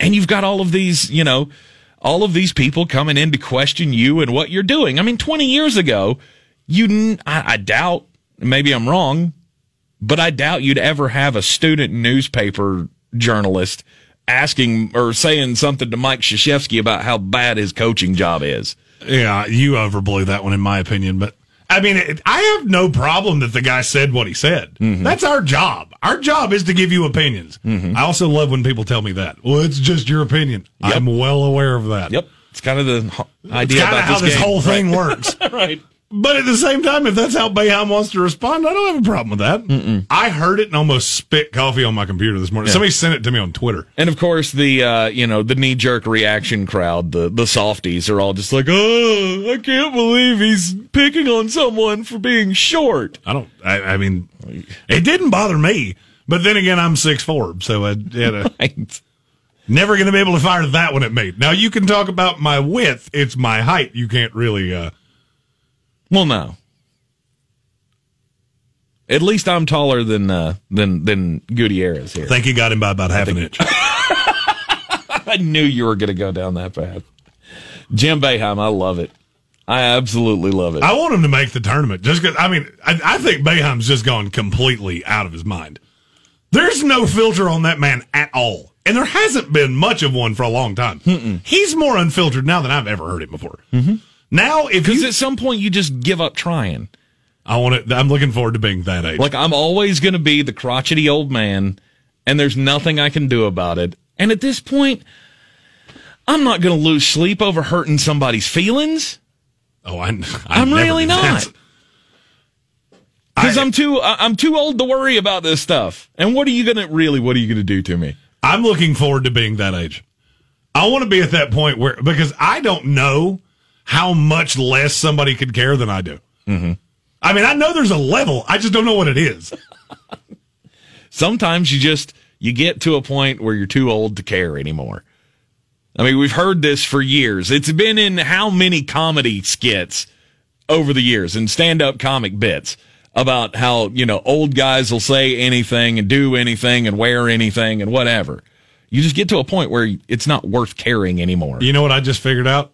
And you've got all of these, you know, all of these people coming in to question you and what you're doing. I mean, 20 years ago, you, I doubt, maybe I'm wrong, but I doubt you'd ever have a student newspaper journalist asking or saying something to Mike Krzyzewski about how bad his coaching job is. Yeah, you overblew that one, in my opinion. But I mean, it, I have no problem that the guy said what he said. Mm-hmm. That's our job. Our job is to give you opinions. Mm-hmm. I also love when people tell me that. Well, it's just your opinion. Yep. I'm well aware of that. Yep. It's kind of the idea about how this, this game. whole thing works. right. But at the same time, if that's how Boeheim wants to respond, I don't have a problem with that. I heard it and almost spit coffee on my computer this morning. Somebody sent it to me on Twitter. And of course, the uh, you know the knee jerk reaction crowd, the the softies, are all just like, "Oh, I can't believe he's picking on someone for being short." I don't. I, I mean, it didn't bother me. But then again, I'm six four, so I Right. never going to be able to fire that one at me. Now you can talk about my width; it's my height. You can't really. Uh, Well, no. At least I'm taller than uh, than than Gutierrez here. think he got him by about half an inch. I knew you were going to go down that path. Jim Boeheim, I love it. I absolutely love it. I want him to make the tournament just because. I mean, I, I think Boeheim's just gone completely out of his mind. There's no filter on that man at all, and there hasn't been much of one for a long time. He's more unfiltered now than I've ever heard him before. Now, if Because you, at some point you just give up trying. I want it. I'm looking forward to being that age. Like I'm always going to be the crotchety old man, and there's nothing I can do about it. And at this point, I'm not going to lose sleep over hurting somebody's feelings oh, I, I I'm really not. because I'm too I'm too old to worry about this stuff. And what are you going to really? What are you going to do to me? I'm looking forward to being that age. I want to be at that point where because I don't know how much less somebody could care than I do. Mm-hmm. I mean, I know there's a level. I just don't know what it is. Sometimes you just you get to a point where you're too old to care anymore. I mean, we've heard this for years. It's been in how many comedy skits over the years and stand up comic bits about how, you know, old guys will say anything and do anything and wear anything and whatever. You just get to a point where it's not worth caring anymore. You know what I just figured out?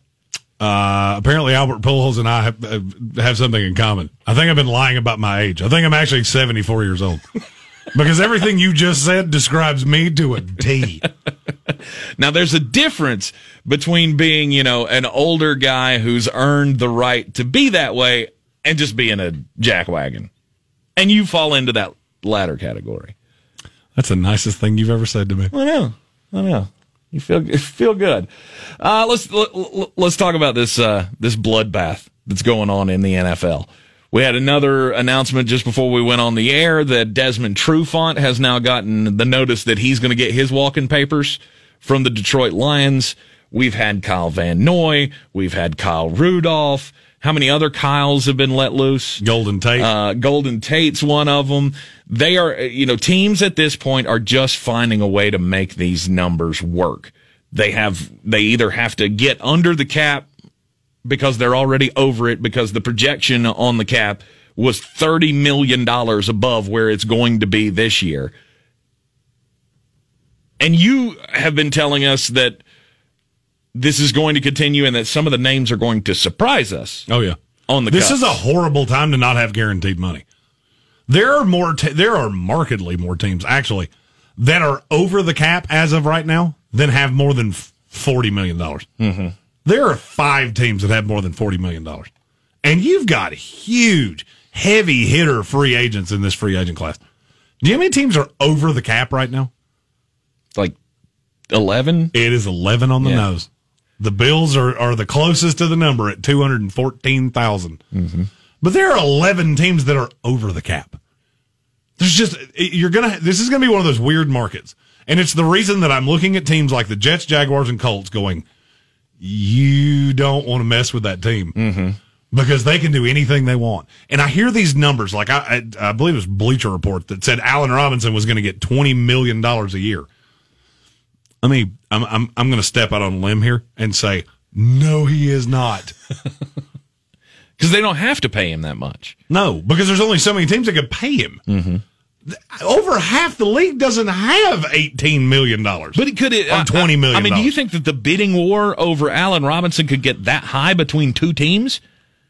Uh, apparently Albert Pujols and I have, uh, have something in common. I think I've been lying about my age. I think I'm actually 74 years old. because everything you just said describes me to a T. Now, there's a difference between being, you know, an older guy who's earned the right to be that way and just being a jackwagon. And you fall into that latter category. That's the nicest thing you've ever said to me. I know. I know. You feel feel good. Uh, let's let, let's talk about this uh, this bloodbath that's going on in the NFL. We had another announcement just before we went on the air that Desmond Trufant has now gotten the notice that he's going to get his walking papers from the Detroit Lions. We've had Kyle Van Noy. We've had Kyle Rudolph. How many other Kyles have been let loose? Golden Tate. Uh, Golden Tate's one of them. They are, you know, teams at this point are just finding a way to make these numbers work. They have, they either have to get under the cap because they're already over it because the projection on the cap was $30 million above where it's going to be this year. And you have been telling us that this is going to continue and that some of the names are going to surprise us oh yeah. on the This cusp. is a horrible time to not have guaranteed money. There are more. Te- there are markedly more teams actually that are over the cap as of right now than have more than forty million dollars. Mm-hmm. There are five teams that have more than forty million dollars, and you've got huge, heavy hitter free agents in this free agent class. Do you know how many teams are over the cap right now? like 11. It is eleven on the Yeah. nose. The Bills are, are the closest to the number at two hundred and fourteen mm-hmm. But there are eleven teams that are over the cap. There's just you're gonna. This is gonna be one of those weird markets, and it's the reason that I'm looking at teams like the Jets, Jaguars, and Colts, going, you don't want to mess with that team mm-hmm. because they can do anything they want. And I hear these numbers, like I, I, I believe it was Bleacher Report that said Allen Robinson was going to get twenty million dollars a year. Let me. I'm I'm I'm going to step out on a limb here and say no, he is not. Because they don't have to pay him that much. No, because there's only so many teams that could pay him. Mm-hmm. Over half the league doesn't have eighteen million dollars. But it could it On $20 million I mean, do you think that the bidding war over Allen Robinson could get that high between two teams?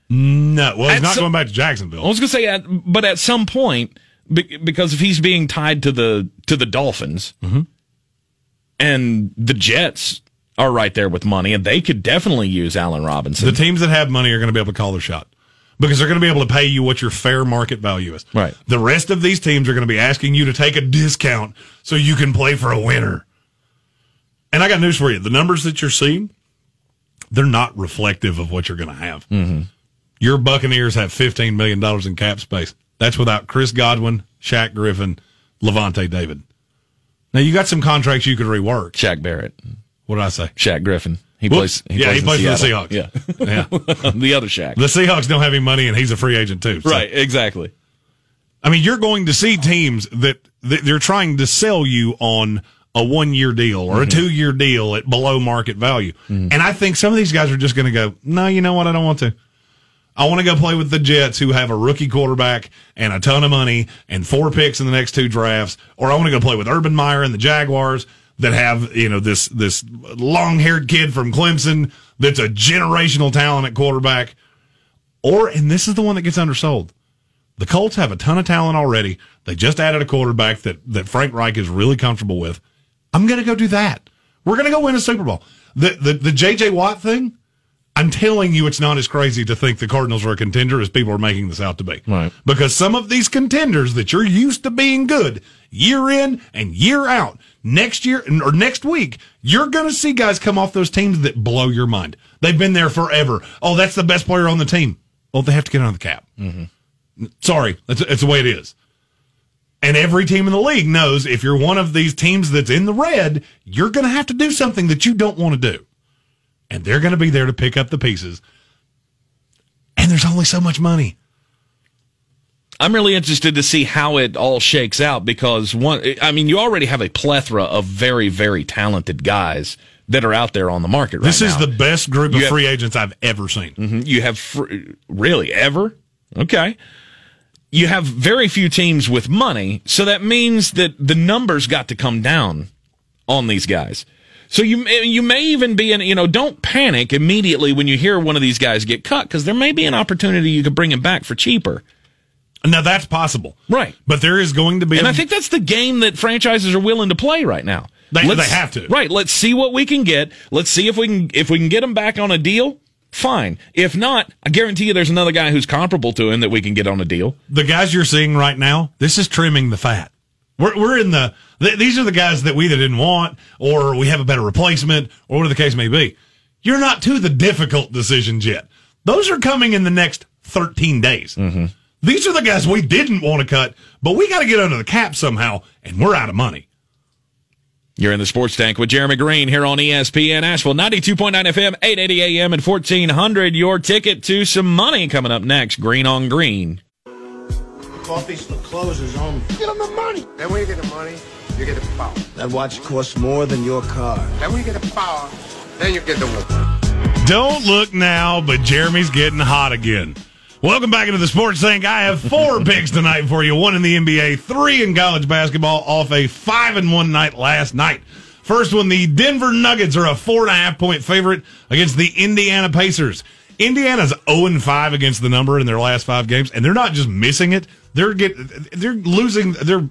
no, well, he's At not some- going back to Jacksonville. I was going to say, at, but at some point, because if he's being tied to the to the Dolphins, Mm-hmm. And the Jets are right there with money, and they could definitely use Allen Robinson. The teams that have money are going to be able to call their shot because they're going to be able to pay you what your fair market value is. Right. The rest of these teams are going to be asking you to take a discount so you can play for a winner. And I got news for you: the numbers that you're seeing, they're not reflective of what you're going to have. Mm-hmm. Your Buccaneers have 15 million dollars in cap space. That's without Chris Godwin, Shaq Griffin, Lavonte David. Now you got some contracts you could rework. Shaq Barrett, What did I say? Shaq Griffin. He Whoops. plays. yeah, he in plays for the Seahawks. Yeah, Yeah. the other Shaq. The Seahawks don't have any money, and he's a free agent too. So- right, exactly. I mean, you're going to see teams that, that they're trying to sell you on a one year deal or a mm-hmm. two year deal at below market value. Mm-hmm. And I think some of these guys are just going to go, no, you know what? I don't want to. I want to go play with the Jets who have a rookie quarterback and a ton of money and four picks in the next two drafts. Or I want to go play with Urban Meyer and the Jaguars that have, you know, this, this long haired kid from Clemson that's a generational talent at quarterback. Or, and this is the one that gets undersold. The Colts have a ton of talent already. They just added a quarterback that, that Frank Reich is really comfortable with. I'm going to go do that. We're going to go win a Super Bowl. The, the, the JJ Watt thing, I'm telling you, it's not as crazy to think the Cardinals are a contender as people are making this out to be. Right. Because some of these contenders that you're used to being good year in and year out, next year or next week, you're going to see guys come off those teams that blow your mind. They've been there forever. Oh, that's the best player on the team. Well, they have to get on the cap. Mm-hmm. Sorry, that's, that's the way it is. And every team in the league knows if you're one of these teams that's in the red, you're going to have to do something that you don't want to do. And they're going to be there to pick up the pieces. And there's only so much money. I'm really interested to see how it all shakes out because one, I mean, you already have a plethora of very, very talented guys that are out there on the market right This is now. the best group of have- free agents I've ever seen. Mhm. You have fr- really ever okay. You have very few teams with money, so that means that the numbers got to come down on these guys. So you may- you may even be in you know don't panic immediately when you hear one of these guys get cut because there may be an opportunity you could bring him back for cheaper. Now that's possible, Right. But there is going to be, And a- I think that's the game that franchises are willing to play right now. They- they have to. Right. Let's see what we can get. Let's see if we can if we can get him back on a deal. Fine. If not, I guarantee you there's another guy who's comparable to him that we can get on a deal. the guys you're seeing right now. This is trimming the fat. We're we're in the th- these are the guys that we either didn't want or we have a better replacement or whatever the case may be. You're not to the difficult decisions yet. Those are coming in the next 13 days. Mm-hmm. These are the guys we didn't want to cut, but we got to get under the cap somehow, and we're out of money. You're in the Sports Tank with Jeremy Greene here on ESPN Asheville, 92.9 FM, 880 AM and 1400. Your ticket to some money coming up next. Green on Green. Coffee's for closers only. Get them the money. Then when you get the money, you get the power. That watch costs more than your car. Then when you get the power, then you get the woman. Don't look now, but Jeremy's getting hot again. Welcome back into the Sports Tank. I have four picks tonight for you. One in the NBA, three in college basketball off a five and one night last night. First one, the Denver Nuggets are a four and a half point favorite against the Indiana Pacers. Indiana's 0 and 5 against the number in their last five games, and they're not just missing it. They're get they're losing their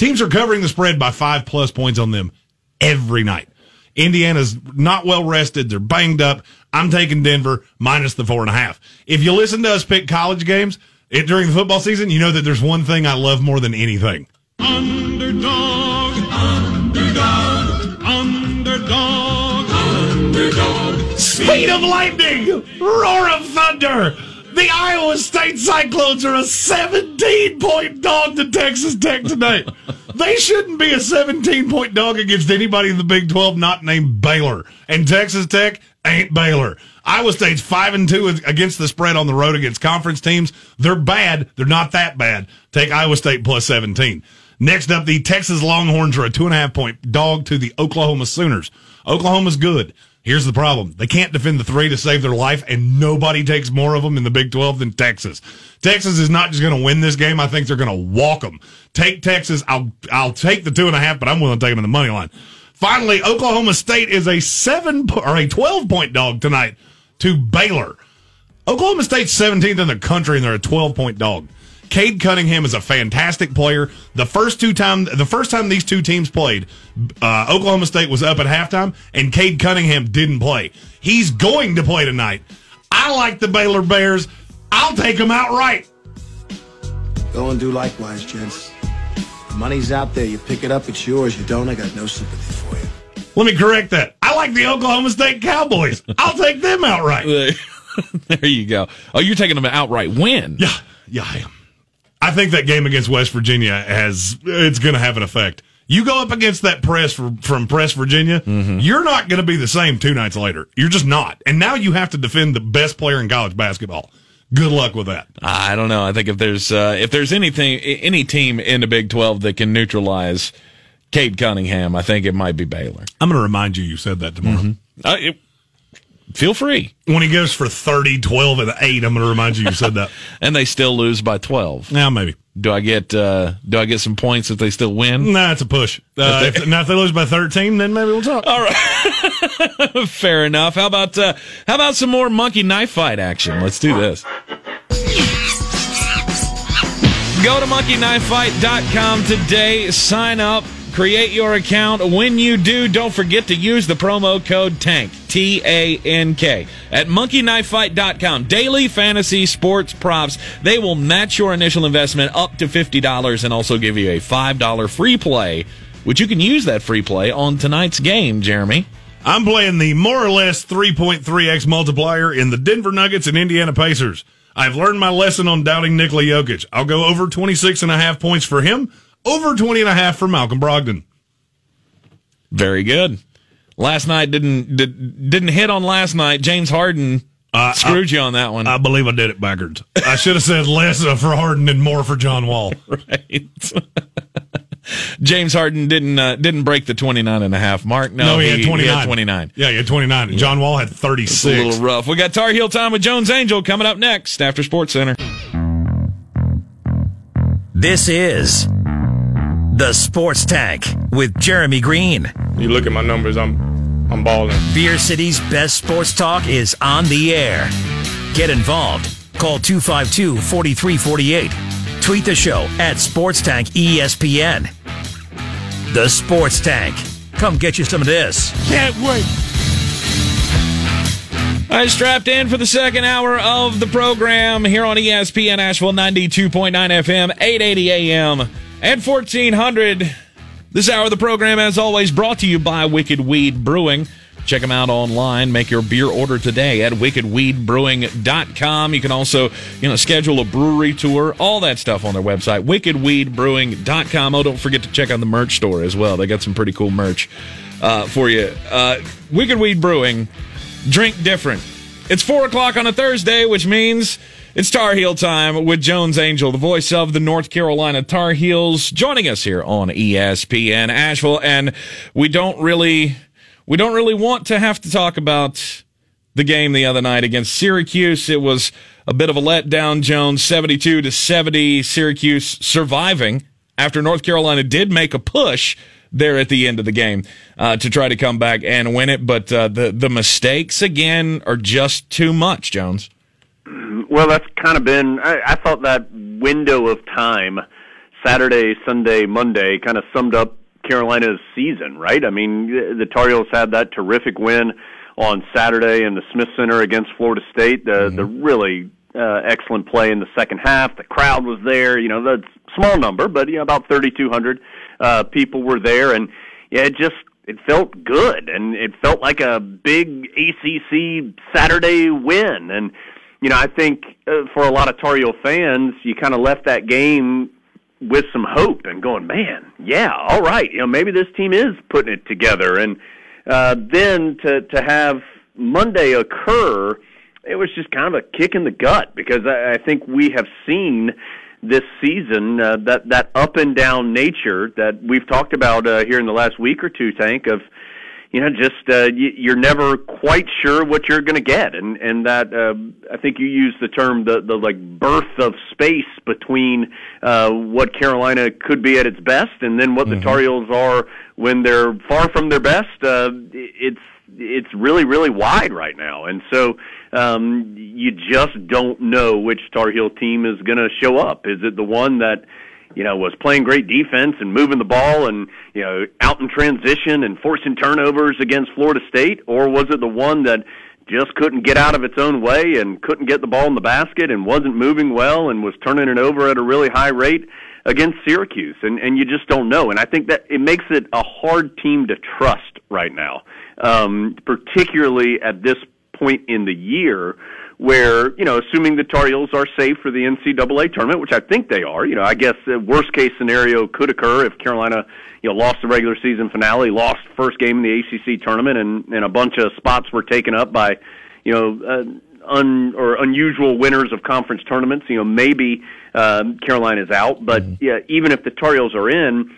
teams are covering the spread by five plus points on them every night. Indiana's not well rested. They're banged up. I'm taking Denver minus the four and a half. If you listen to us pick college games it, during the football season, you know that there's one thing I love more than anything. Underdog, underdog, underdog, underdog. Speed of lightning, roar of thunder. The Iowa State Cyclones are a 17 point dog to Texas Tech tonight. they shouldn't be a 17 point dog against anybody in the Big 12 not named Baylor. And Texas Tech ain't Baylor. Iowa State's 5 and 2 against the spread on the road against conference teams. They're bad. They're not that bad. Take Iowa State plus 17. Next up, the Texas Longhorns are a two and a half point dog to the Oklahoma Sooners. Oklahoma's good. Here's the problem. They can't defend the three to save their life, and nobody takes more of them in the Big 12 than Texas. Texas is not just going to win this game. I think they're going to walk them. Take Texas. I'll, I'll take the two and a half, but I'm willing to take them in the money line. Finally, Oklahoma State is a seven or a 12 point dog tonight to Baylor. Oklahoma State's 17th in the country, and they're a 12 point dog. Cade Cunningham is a fantastic player. The first two time, the first time these two teams played, uh, Oklahoma State was up at halftime, and Cade Cunningham didn't play. He's going to play tonight. I like the Baylor Bears. I'll take them outright. Go and do likewise, gents. The money's out there. You pick it up, it's yours. You don't, I got no sympathy for you. Let me correct that. I like the Oklahoma State Cowboys. I'll take them outright. there you go. Oh, you're taking them an outright win. Yeah, yeah, I am. I think that game against West Virginia has it's going to have an effect. You go up against that press for, from Press Virginia, you're not going to be the same two nights later. You're just not. And now you have to defend the best player in college basketball. Good luck with that. I don't know. I think if there's uh, if there's anything any team in the Big 12 that can neutralize Cade Cunningham, I think it might be Baylor. I'm going to remind you you said that tomorrow. Uh, it- feel free. When he goes for 30, 12, and 8, I'm going to remind you you said that. And they still lose by 12. now, maybe. Do I get uh, do I get some points if they still win? Nah, it's a push. Uh, if, now, if they lose by 13, then maybe we'll talk. All right. Fair enough. How about uh, how about some more monkey knife fight action? Let's do this. Go to monkeyknifefight.com today. Sign up. Create your account. When you do, don't forget to use the promo code TANK, T A N K, at monkeyknifefight.com. Daily fantasy sports props. They will match your initial investment up to $50 and also give you a $5 free play, which you can use that free play on tonight's game, Jeremy. I'm playing the more or less 3.3x multiplier in the Denver Nuggets and Indiana Pacers. I've learned my lesson on doubting Nikola Jokic. I'll go over 26 and a half points for him, over 20 and a half for Malcolm Brogdon. Very good. Last night didn't did, didn't hit on last night. James Harden Uh, screwed you on that one. I believe I did it backwards. I should have said less for Harden and more for John Wall. right. James Harden didn't uh, didn't break the 29 and a half mark. No, No, he, had 29. 29. Yeah, he had 29. John Wall had 36. It's a little rough. We got Tar Heel time with Jones Angell coming up next after Sports Center. This is the Sports Tank with Jeremy Greene. You look at my numbers, I'm I'm balling. Beer City's best sports talk is on the air. Get involved. Call 252 4348. Tweet the show at Sports Tank ESPN. The Sports Tank. Come get you some of this. Can't wait. All right, strapped in for the second hour of the program here on ESPN Asheville 92.9 FM, 880 AM, and 1400. This hour of the program, as always, brought to you by Wicked Weed Brewing. Check them out online. Make your beer order today at wickedweedbrewing.com. You can also, you know, schedule a brewery tour, all that stuff on their website, wickedweedbrewing.com. Oh, don't forget to check out the merch store as well. They got some pretty cool merch uh, for you. Uh, Wicked Weed Brewing, drink different. It's four o'clock on a Thursday, which means it's Tar Heel time with Jones Angell, the voice of the North Carolina Tar Heels, joining us here on ESPN Asheville. And we don't really, we don't really want to have to talk about the game the other night against Syracuse. It was a bit of a letdown, Jones, 72 to 70, Syracuse surviving after North Carolina did make a push there at the end of the game uh, to try to come back and win it. But uh, the, the mistakes again are just too much, Jones. Well, that's kind of been. I, I thought that window of time, Saturday, Sunday, Monday, kind of summed up Carolina's season, right? I mean, the Tar Heels had that terrific win on Saturday in the Smith Center against Florida State. The the really uh, excellent play in the second half. The crowd was there. You know, the small number, but you know, about 3,200 uh, people were there, and yeah, it just it felt good, and it felt like a big ACC Saturday win, and you know, I think uh, for a lot of Tar Heel fans, you kind of left that game with some hope and going, man, yeah, all right, you know, maybe this team is putting it together, and uh, then to to have Monday occur, it was just kind of a kick in the gut because I, I think we have seen this season uh, that that up and down nature that we've talked about uh, here in the last week or two, Tank of you know just uh, y- you're never quite sure what you're going to get, and and that uh, I think you used the term the the like berth of space between uh, what Carolina could be at its best and then what the Tar Heels are when they're far from their best. Uh, it's it's really really wide right now, and so um, you just don't know which Tar Heel team is going to show up. Is it the one that you know was playing great defense and moving the ball and you know out in transition and forcing turnovers against Florida State, or was it the one that just couldn't get out of its own way and couldn't get the ball in the basket and wasn't moving well and was turning it over at a really high rate against Syracuse? And and you just don't know. And I think that it makes it a hard team to trust right now um particularly at this point in the year where you know assuming the Tar Heels are safe for the NCAA tournament which I think they are you know I guess the worst case scenario could occur if Carolina you know lost the regular season finale lost first game in the ACC tournament and and a bunch of spots were taken up by you know uh, un or unusual winners of conference tournaments. You know, maybe um, Carolina's out, but yeah, even if the Tar Heels are in,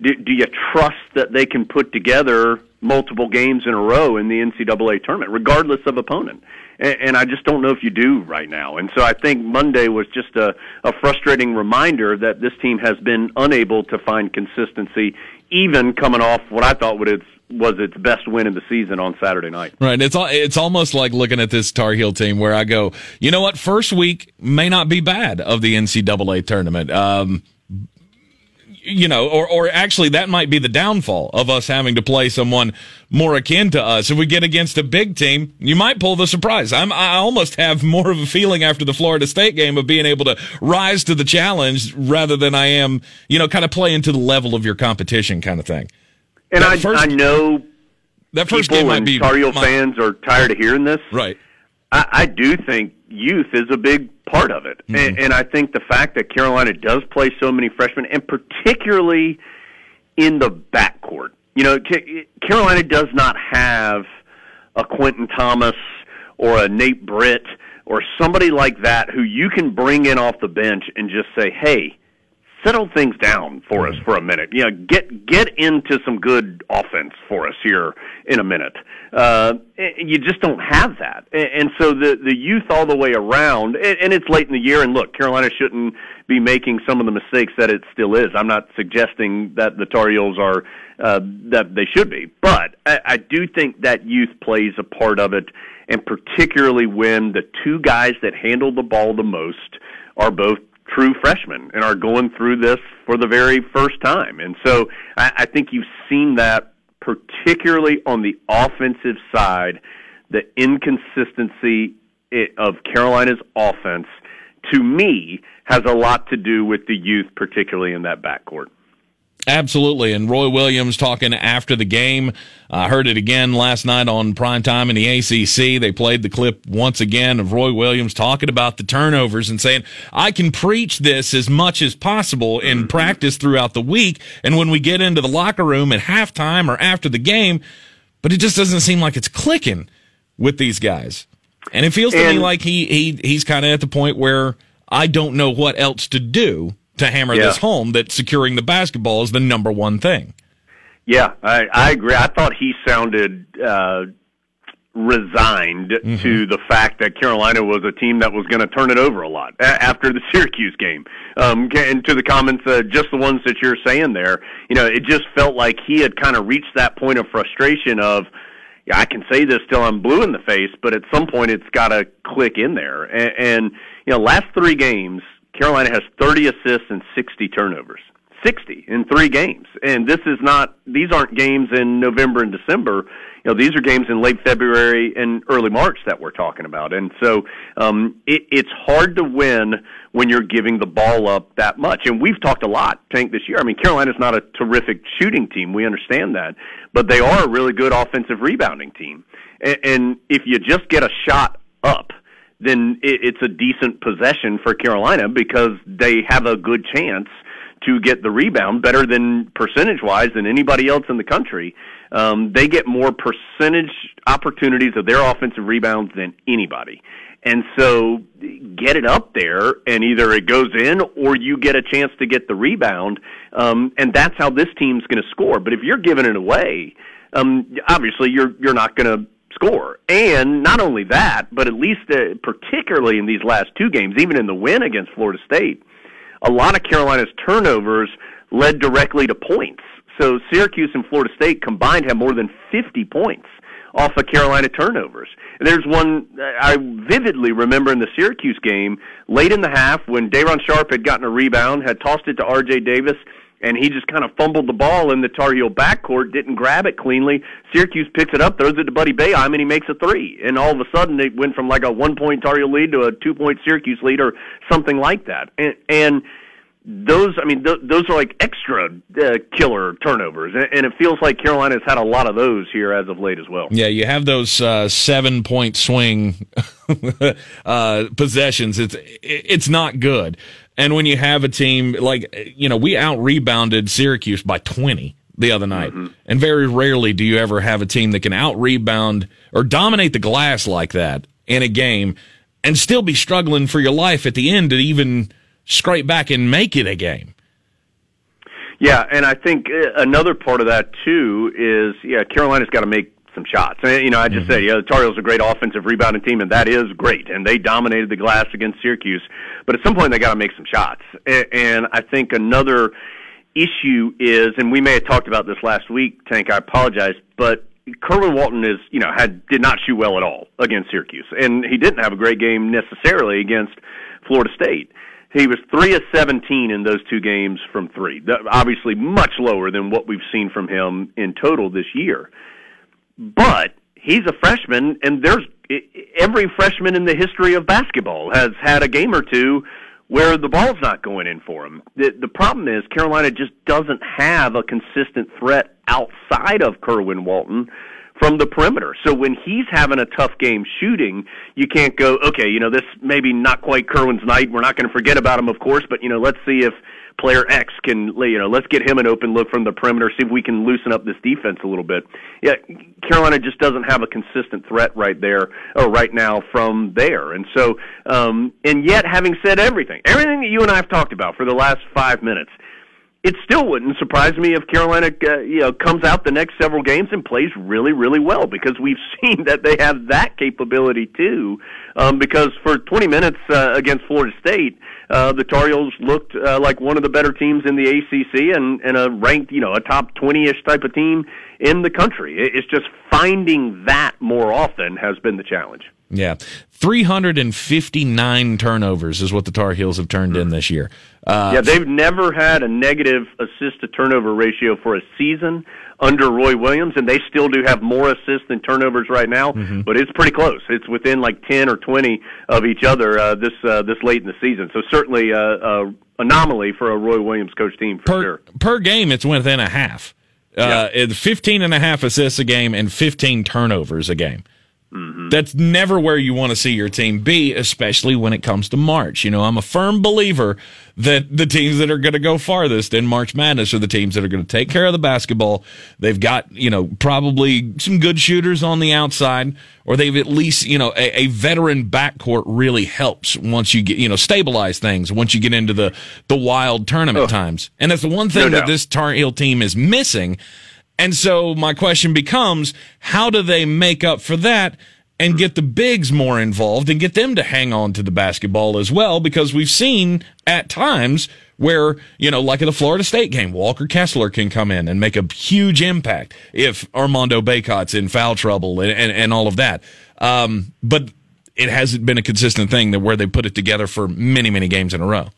do, do you trust that they can put together multiple games in a row in the NCAA tournament, regardless of opponent? And, and I just don't know if you do right now. And so I think Monday was just a, a frustrating reminder that this team has been unable to find consistency, even coming off what I thought would was its best win of the season on Saturday night. Right. It's all, it's almost like looking at this Tar Heel team where I go, you know what? First week may not be bad of the NCAA tournament. Um, you know, or, or actually that might be the downfall of us having to play someone more akin to us. If we get against a big team, you might pull the surprise. I'm, I almost have more of a feeling after the Florida State game of being able to rise to the challenge rather than I am, you know, kind of play into the level of your competition kind of thing. And That I, first- I know that first people game might and be Tar Heel fans are tired of hearing this. Right. I, I do think youth is a big part of it, Mm-hmm. and, and I think the fact that Carolina does play so many freshmen, and particularly in the backcourt, you know, Ca- Carolina does not have a Quentin Thomas or a Nate Britt or somebody like that who you can bring in off the bench and just say, "Hey, settle things down for us for a minute. You know, get get into some good offense for us here in a minute. Uh, you just don't have that, and, so the the youth all the way around, and, and it's late in the year. And look, Carolina shouldn't be making some of the mistakes that it still is. I'm not suggesting that the Tar Heels are uh, that they should be, but I, I do think that youth plays a part of it, and particularly when the two guys that handle the ball the most are both true freshmen and are going through this for the very first time. And so I, I think you've seen that particularly on the offensive side, the inconsistency of Carolina's offense, to me, has a lot to do with the youth, particularly in that backcourt. Absolutely. And Roy Williams talking after the game. I heard it again last night on prime time in the ACC. They played the clip once again of Roy Williams talking about the turnovers and saying, I can preach this as much as possible in practice throughout the week. And when we get into the locker room at halftime or after the game, but it just doesn't seem like it's clicking with these guys. And it feels to me like he, he he's kind of at the point where I don't know what else to do to hammer Yeah. this home that securing the basketball is the number one thing. Yeah, I, I agree. I thought he sounded uh, resigned to the fact that Carolina was a team that was going to turn it over a lot after the Syracuse game. Um, and to the comments, uh, just the ones that you're saying there, you know, it just felt like he had kind of reached that point of frustration of, yeah, I can say this till I'm blue in the face, but at some point it's got to click in there. And, and you know, last three games, Carolina has 30 assists and 60 turnovers. 60 in three games. And this is not, these aren't games in November and December. You know, these are games in late February and early March that we're talking about. And so, um, it, it's hard to win when you're giving the ball up that much. And we've talked a lot, Tank, this year. I mean, Carolina's not a terrific shooting team. We understand that. But they are a really good offensive rebounding team. And, and if you just get a shot up, then it, it's a decent possession for Carolina because they have a good chance to get the rebound better than percentage wise than anybody else in the country. Um, they get more percentage opportunities of their offensive rebounds than anybody. And so get it up there and either it goes in or you get a chance to get the rebound. Um, and that's how this team's going to score. But if you're giving it away, um, obviously you're, you're not going to score. And not only that, but at least uh, particularly in these last two games, even in the win against Florida State, a lot of Carolina's turnovers led directly to points. So Syracuse and Florida State combined have more than 50 points off of Carolina turnovers. And there's one I vividly remember in the Syracuse game, late in the half when Day'Ron Sharpe had gotten a rebound, had tossed it to R.J. Davis, and he just kind of fumbled the ball in the Tar Heel backcourt, didn't grab it cleanly. Syracuse picks it up, throws it to Buddy Boeheim, and he makes a three. And all of a sudden, it went from like a one-point Tar Heel lead to a two-point Syracuse lead, or something like that. And, and those, I mean, th- those are like extra uh, killer turnovers, and, and it feels like Carolina's had a lot of those here as of late as well. Yeah, you have those uh, seven point swing uh, possessions. It's it's not good. And when you have a team like you know we out rebounded Syracuse by twenty the other night, and very rarely do you ever have a team that can out rebound or dominate the glass like that in a game, and still be struggling for your life at the end to even scrape back and make it a game. Yeah, and I think uh, another part of that too is yeah, Carolina's got to make some shots. And, you know, I just said yeah, the Tar Heels are a great offensive rebounding team, and that is great, and they dominated the glass against Syracuse. But at some point, they got to make some shots. And, I think another issue is, and we may have talked about this last week, Tank. I apologize, but Kerwin Walton is, you know, had did not shoot well at all against Syracuse, and he didn't have a great game necessarily against Florida State. He was three of seventeen in those two games from three. That- Obviously, much lower than what we've seen from him in total this year. But he's a freshman, and there's every freshman in the history of basketball has had a game or two where the ball's not going in for him. The, the problem is Carolina just doesn't have a consistent threat outside of Kerwin Walton from the perimeter. So when he's having a tough game shooting, you can't go, okay, you know, this maybe not quite Kerwin's night. We're not going to forget about him, of course, but you know, let's see if player X can, you know, let's get him an open look from the perimeter, see if we can loosen up this defense a little bit. Yeah, Carolina just doesn't have a consistent threat right there or right now from there. And so, um, and yet having said everything, everything that you and I have talked about for the last five minutes, it still wouldn't surprise me if Carolina, uh, you know, comes out the next several games and plays really, really well because we've seen that they have that capability too. Um, because for 20 minutes uh, against Florida State, the Tar Heels looked uh, like one of the better teams in the ACC and, and a ranked, you know, a top 20-ish type of team in the country. It's just finding that more often has been the challenge. Yeah. 359 turnovers is what the Tar Heels have turned in this year. Uh, yeah, they've never had a negative assist to turnover ratio for a season under Roy Williams, and they still do have more assists than turnovers right now. Mm-hmm. But it's pretty close. It's within like ten or twenty of each other uh, this uh, this late in the season. So certainly a, a anomaly for a Roy Williams coach team for per, sure. Per game, it's within a half. Uh, it's 15 and a half assists a game and 15 turnovers a game. Mm-hmm. That's never where you want to see your team be, especially when it comes to March. You know, I'm a firm believer that the teams that are going to go farthest in March Madness are the teams that are going to take care of the basketball. They've got, you know, probably some good shooters on the outside, or they've at least, you know, a, a veteran backcourt really helps once you get, you know, stabilize things once you get into the, the wild tournament times. And that's the one thing No that this Tar Heel team is missing. And so my question becomes, how do they make up for that and get the bigs more involved and get them to hang on to the basketball as well? Because we've seen at times where, you know, like at the Florida State game, Walker Kessler can come in and make a huge impact if Armando Bacot's in foul trouble and, and, and all of that. Um, but it hasn't been a consistent thing that where they put it together for many, many games in a row.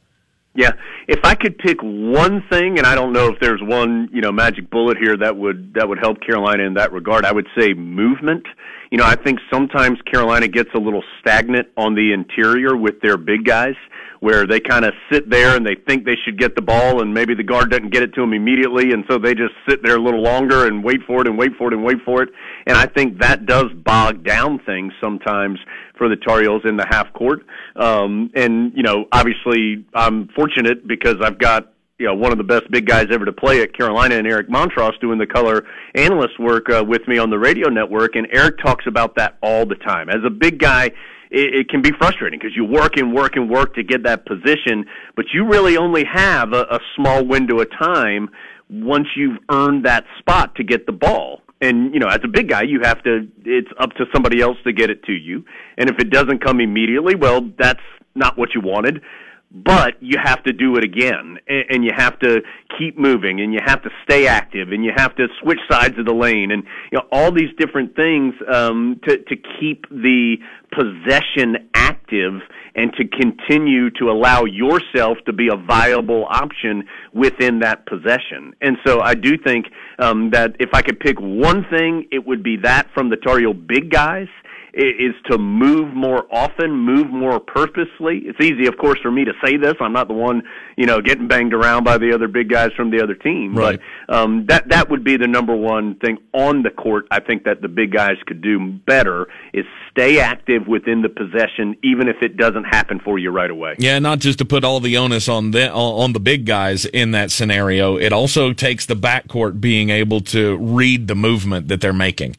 Yeah, if I could pick one thing, and I don't know if there's one, you know, magic bullet here that would that would help Carolina in that regard, I would say movement. You know, I think sometimes Carolina gets a little stagnant on the interior with their big guys, where they kind of sit there and they think they should get the ball, and maybe the guard doesn't get it to them immediately, and so they just sit there a little longer and wait for it and wait for it and wait for it. And I think that does bog down things sometimes for the Tar Heels in the half court. Um, and you know, obviously, I'm fortunate because I've got you know one of the best big guys ever to play at Carolina and Eric Montross doing the color analyst work uh, with me on the radio network, and Eric talks about that all the time. As a big guy, it, it can be frustrating because you work and work and work to get that position, but you really only have a, a small window of time once you've earned that spot to get the ball. And you know, as a big guy, you have to. It's up to somebody else to get it to you. And if it doesn't come immediately, well, that's not what you wanted but you have to do it again and, you have to keep moving and you have to stay active and you have to switch sides of the lane and you know all these different things um, to to keep the possession active and to continue to allow yourself to be a viable option within that possession. And so I do think um, that if I could pick one thing, it would be that from the Tar Heel big guys is to move more often, move more purposely. It's easy, of course, for me to say this. I'm not the one, you know, getting banged around by the other big guys from the other team. Right. But um, that that would be the number one thing on the court. I think that the big guys could do better is stay active within the possession, even if it doesn't happen for you right away. Yeah, not just to put all the onus on the on the big guys in that scenario. It also takes the backcourt being able to read the movement that they're making.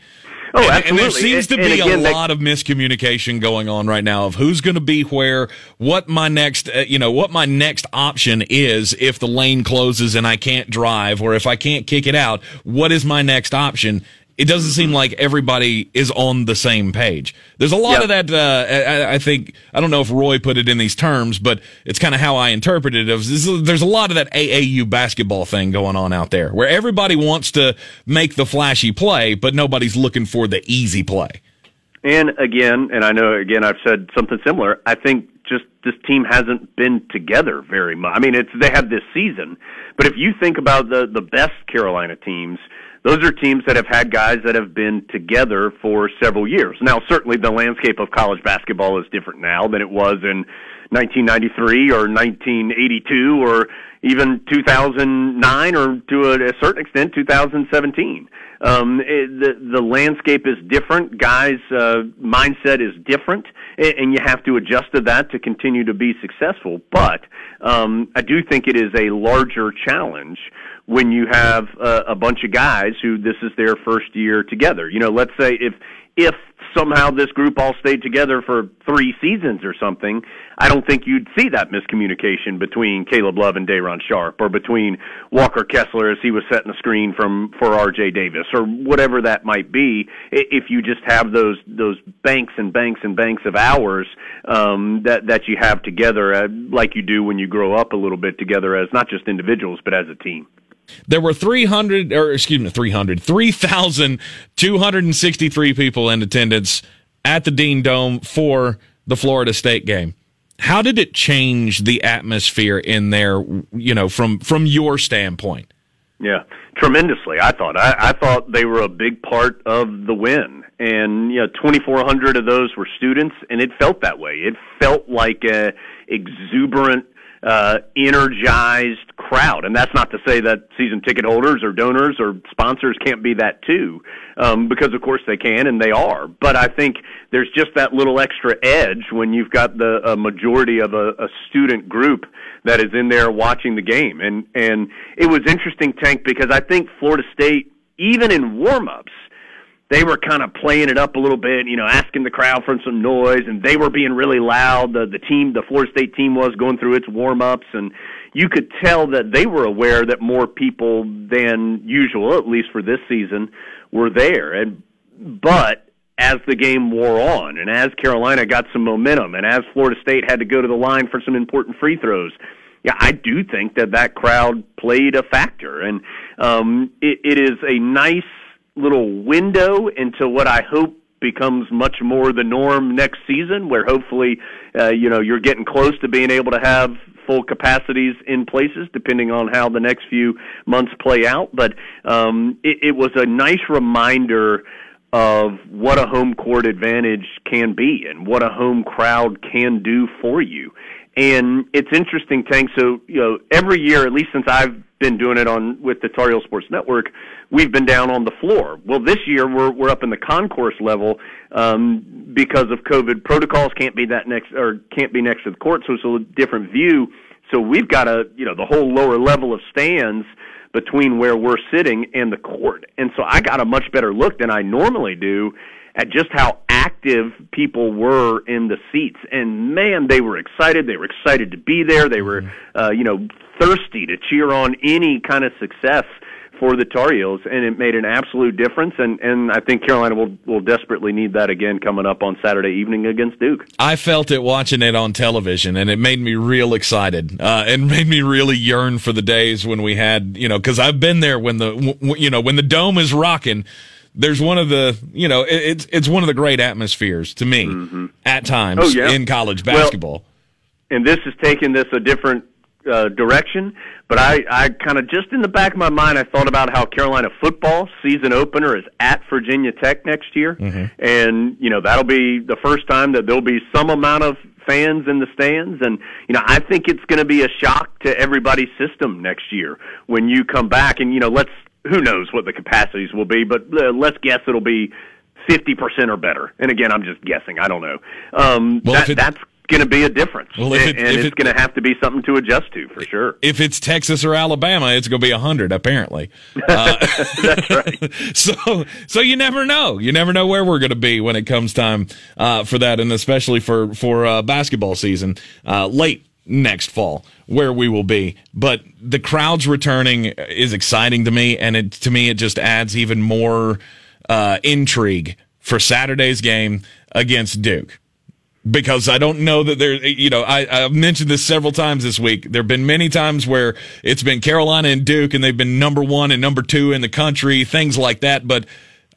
Oh, and, absolutely. and there seems to be again, a that- lot of miscommunication going on right now of who's going to be where, what my next, uh, you know, what my next option is if the lane closes and I can't drive, or if I can't kick it out. What is my next option? It doesn't seem like everybody is on the same page. There's a lot Yeah. of that. Uh, I, I think I don't know if Roy put it in these terms, but it's kind of how I interpreted it. This- there's a lot of that AAU basketball thing going on out there, where everybody wants to make the flashy play, but nobody's looking for the easy play. And again, and I know again I've said something similar. I think just this team hasn't been together very much. I mean, it's they have this season, but if you think about the the best Carolina teams, those are teams that have had guys that have been together for several years. Now, certainly the landscape of college basketball is different now than it was in 1993 or 1982 or even 2009 or to a, a certain extent 2017. Um, it, the the landscape is different. Guys' uh, mindset is different, and, and you have to adjust to that to continue to be successful. But um, I do think it is a larger challenge when you have a, a bunch of guys who this is their first year together. You know, let's say if if somehow this group all stayed together for three seasons or something, I don't think you'd see that miscommunication between Caleb Love and Day'Ron Sharpe, or between Walker Kessler as he was setting the screen from for R.J. Davis, or whatever that might be. If you just have those those banks and banks and banks of hours um, that that you have together, uh, like you do when you grow up a little bit together as not just individuals but as a team. There were 300, or excuse me, 300, 3,263 people in attendance at the Dean Dome for the Florida State game. How did it change the atmosphere in there, you know, from from your standpoint? Yeah, tremendously. I thought. I, I thought they were a big part of the win, and you know, 2,400 of those were students, and it felt that way. It felt like a exuberant, uh, energized crowd, and that's not to say that season ticket holders or donors or sponsors can't be that too, um, because of course they can and they are. But I think there's just that little extra edge when you've got the a majority of a, a student group that is in there watching the game. And and it was interesting, Tank, because I think Florida State, even in warm-ups, they were kind of playing it up a little bit, you know, asking the crowd for some noise, and they were being really loud. The the team, the Florida State team, was going through its warm-ups, and you could tell that they were aware that more people than usual, at least for this season, were there. And but as the game wore on and as Carolina got some momentum and as Florida State had to go to the line for some important free throws, yeah, I do think that that crowd played a factor, and um, it, it is a nice little window into what I hope becomes much more the norm next season, where hopefully, uh, you know, you're getting close to being able to have full capacities in places, depending on how the next few months play out. But um, it, it was a nice reminder of what a home court advantage can be and what a home crowd can do for you. And it's interesting, Tank. So, you know, every year, at least since I've been doing it on with the Tar Heel Sports Network, we've been down on the floor. Well, this year we're we're up in the concourse level um, because of COVID protocols. Can't be that next or can't be next to the court, so it's a different view. So we've got a you know the whole lower level of stands between where we're sitting and the court. And so I got a much better look than I normally do at just how active people were in the seats. And man, they were excited. They were excited to be there. They were, uh, you know, thirsty to cheer on any kind of success for the Tar Heels, and it made an absolute difference. And and I think Carolina will will desperately need that again coming up on Saturday evening against Duke. I felt it watching it on television, and it made me real excited. Uh, it made me really yearn for the days when we had, you know, because I've been there when the w- you know when the dome is rocking. There's one of the, you know, it, it's it's one of the great atmospheres to me mm-hmm. at times oh, yeah. in college basketball. Well, and this is taking this a different uh, direction. But I, I kind of just in the back of my mind, I thought about how Carolina football season opener is at Virginia Tech next year, mm-hmm. and you know that'll be the first time that there'll be some amount of fans in the stands, and you know I think it's going to be a shock to everybody's system next year when you come back, and you know let's who knows what the capacities will be, but uh, let's guess it'll be. 50% or better. And again, I'm just guessing. I don't know. Um, well, that, it, that's going to be a difference, well, and, it, and it's going to have to be something to adjust to for sure. If it's Texas or Alabama, it's going to be a hundred apparently. Uh, That's right. so, so you never know. You never know where we're going to be when it comes time uh, for that, and especially for for uh, basketball season uh, late next fall where we will be but the crowds returning is exciting to me and it to me it just adds even more uh, intrigue for saturday's game against duke because I don't know that there, you know, I, I've mentioned this several times this week. There have been many times where it's been Carolina and Duke and they've been number one and number two in the country, things like that. But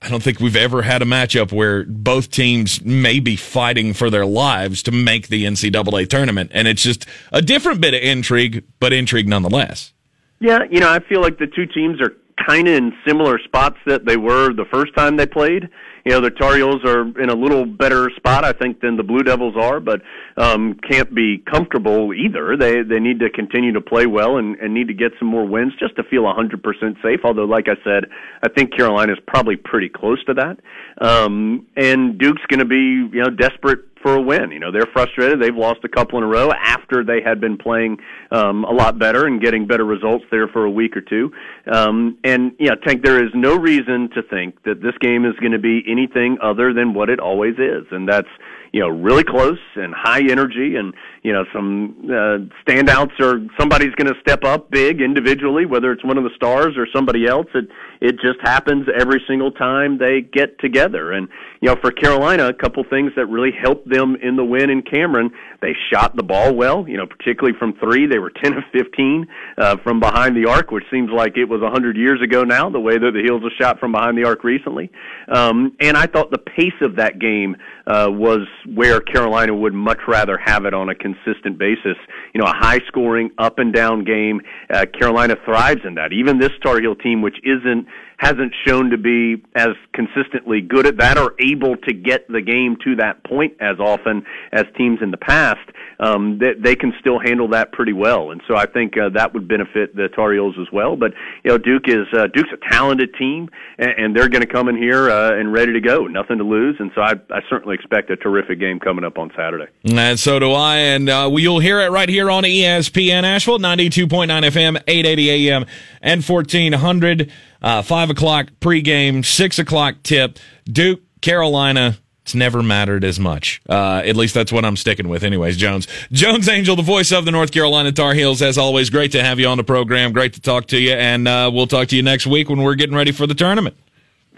I don't think we've ever had a matchup where both teams may be fighting for their lives to make the NCAA tournament. And it's just a different bit of intrigue, but intrigue nonetheless. Yeah, you know, I feel like the two teams are kind of in similar spots that they were the first time they played you know the Tar Heels are in a little better spot, I think, than the Blue Devils are, but um, can't be comfortable either. They they need to continue to play well and, and need to get some more wins just to feel 100% safe. Although, like I said, I think Carolina is probably pretty close to that. Um, and Duke's going to be you know desperate for a win. You know, they're frustrated. They've lost a couple in a row after they had been playing um, a lot better and getting better results there for a week or two. Um, and yeah, Tank, there is no reason to think that this game is going to be anything other than what it always is, and that's you know really close and high energy, and you know some uh, standouts or somebody's going to step up big individually, whether it's one of the stars or somebody else. It it just happens every single time they get together, and you know for Carolina, a couple things that really helped them in the win in Cameron. They shot the ball well, you know, particularly from three. They were 10 of 15 uh, from behind the arc, which seems like it was 100 years ago now, the way that the Heels have shot from behind the arc recently. Um, and I thought the pace of that game uh, was where Carolina would much rather have it on a consistent basis. You know, a high scoring, up and down game. Uh, Carolina thrives in that. Even this Tar Heel team, which isn't hasn't shown to be as consistently good at that or able to get the game to that point as often as teams in the past, um, they, they can still handle that pretty well. And so I think uh, that would benefit the Tar Heels as well. But you know, Duke is uh, Duke's a talented team, and, and they're going to come in here uh, and ready to go, nothing to lose. And so I, I certainly expect a terrific game coming up on Saturday. And so do I. And uh, you'll hear it right here on ESPN Asheville, 92.9 FM, 880 AM, and 1400. Uh, 5 o'clock pregame, 6 o'clock tip. Duke, Carolina. It's never mattered as much. Uh, at least that's what I'm sticking with, anyways. Jones, Jones Angell, the voice of the North Carolina Tar Heels. As always, great to have you on the program. Great to talk to you, and uh, we'll talk to you next week when we're getting ready for the tournament.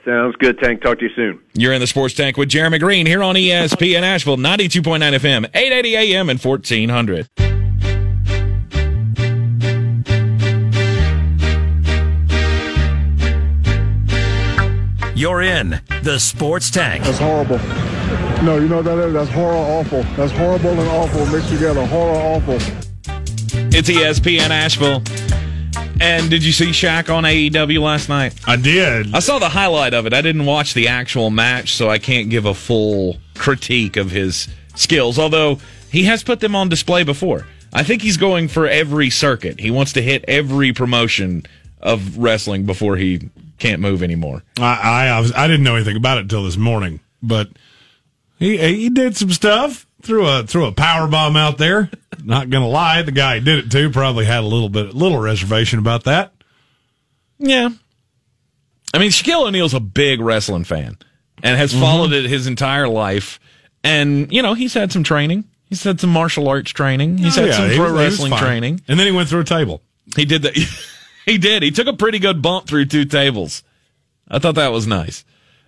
Sounds good, Tank. Talk to you soon. You're in the Sports Tank with Jeremy Greene here on ESPN Asheville, 92.9 FM, 880 AM, and 1400. You're in the Sports Tank. That's horrible. No, you know what that is? That's horror awful. That's horrible and awful mixed together. Horror awful. It's ESPN Asheville. And did you see Shaq on AEW last night? I did. I saw the highlight of it. I didn't watch the actual match, so I can't give a full critique of his skills, although he has put them on display before. I think he's going for every circuit. He wants to hit every promotion of wrestling before he can't move anymore. I I, I, was, I didn't know anything about it until this morning, but he he did some stuff. Threw a threw a power bomb out there. Not gonna lie, the guy did it too probably had a little bit little reservation about that. Yeah. I mean, Shaquille O'Neal's a big wrestling fan and has mm-hmm. followed it his entire life. And, you know, he's had some training. He's had some martial arts training. He's oh, had Yeah, some pro was- wrestling training. and then he went through a table. He did that. he did. He took a pretty good bump through two tables. I thought that was nice.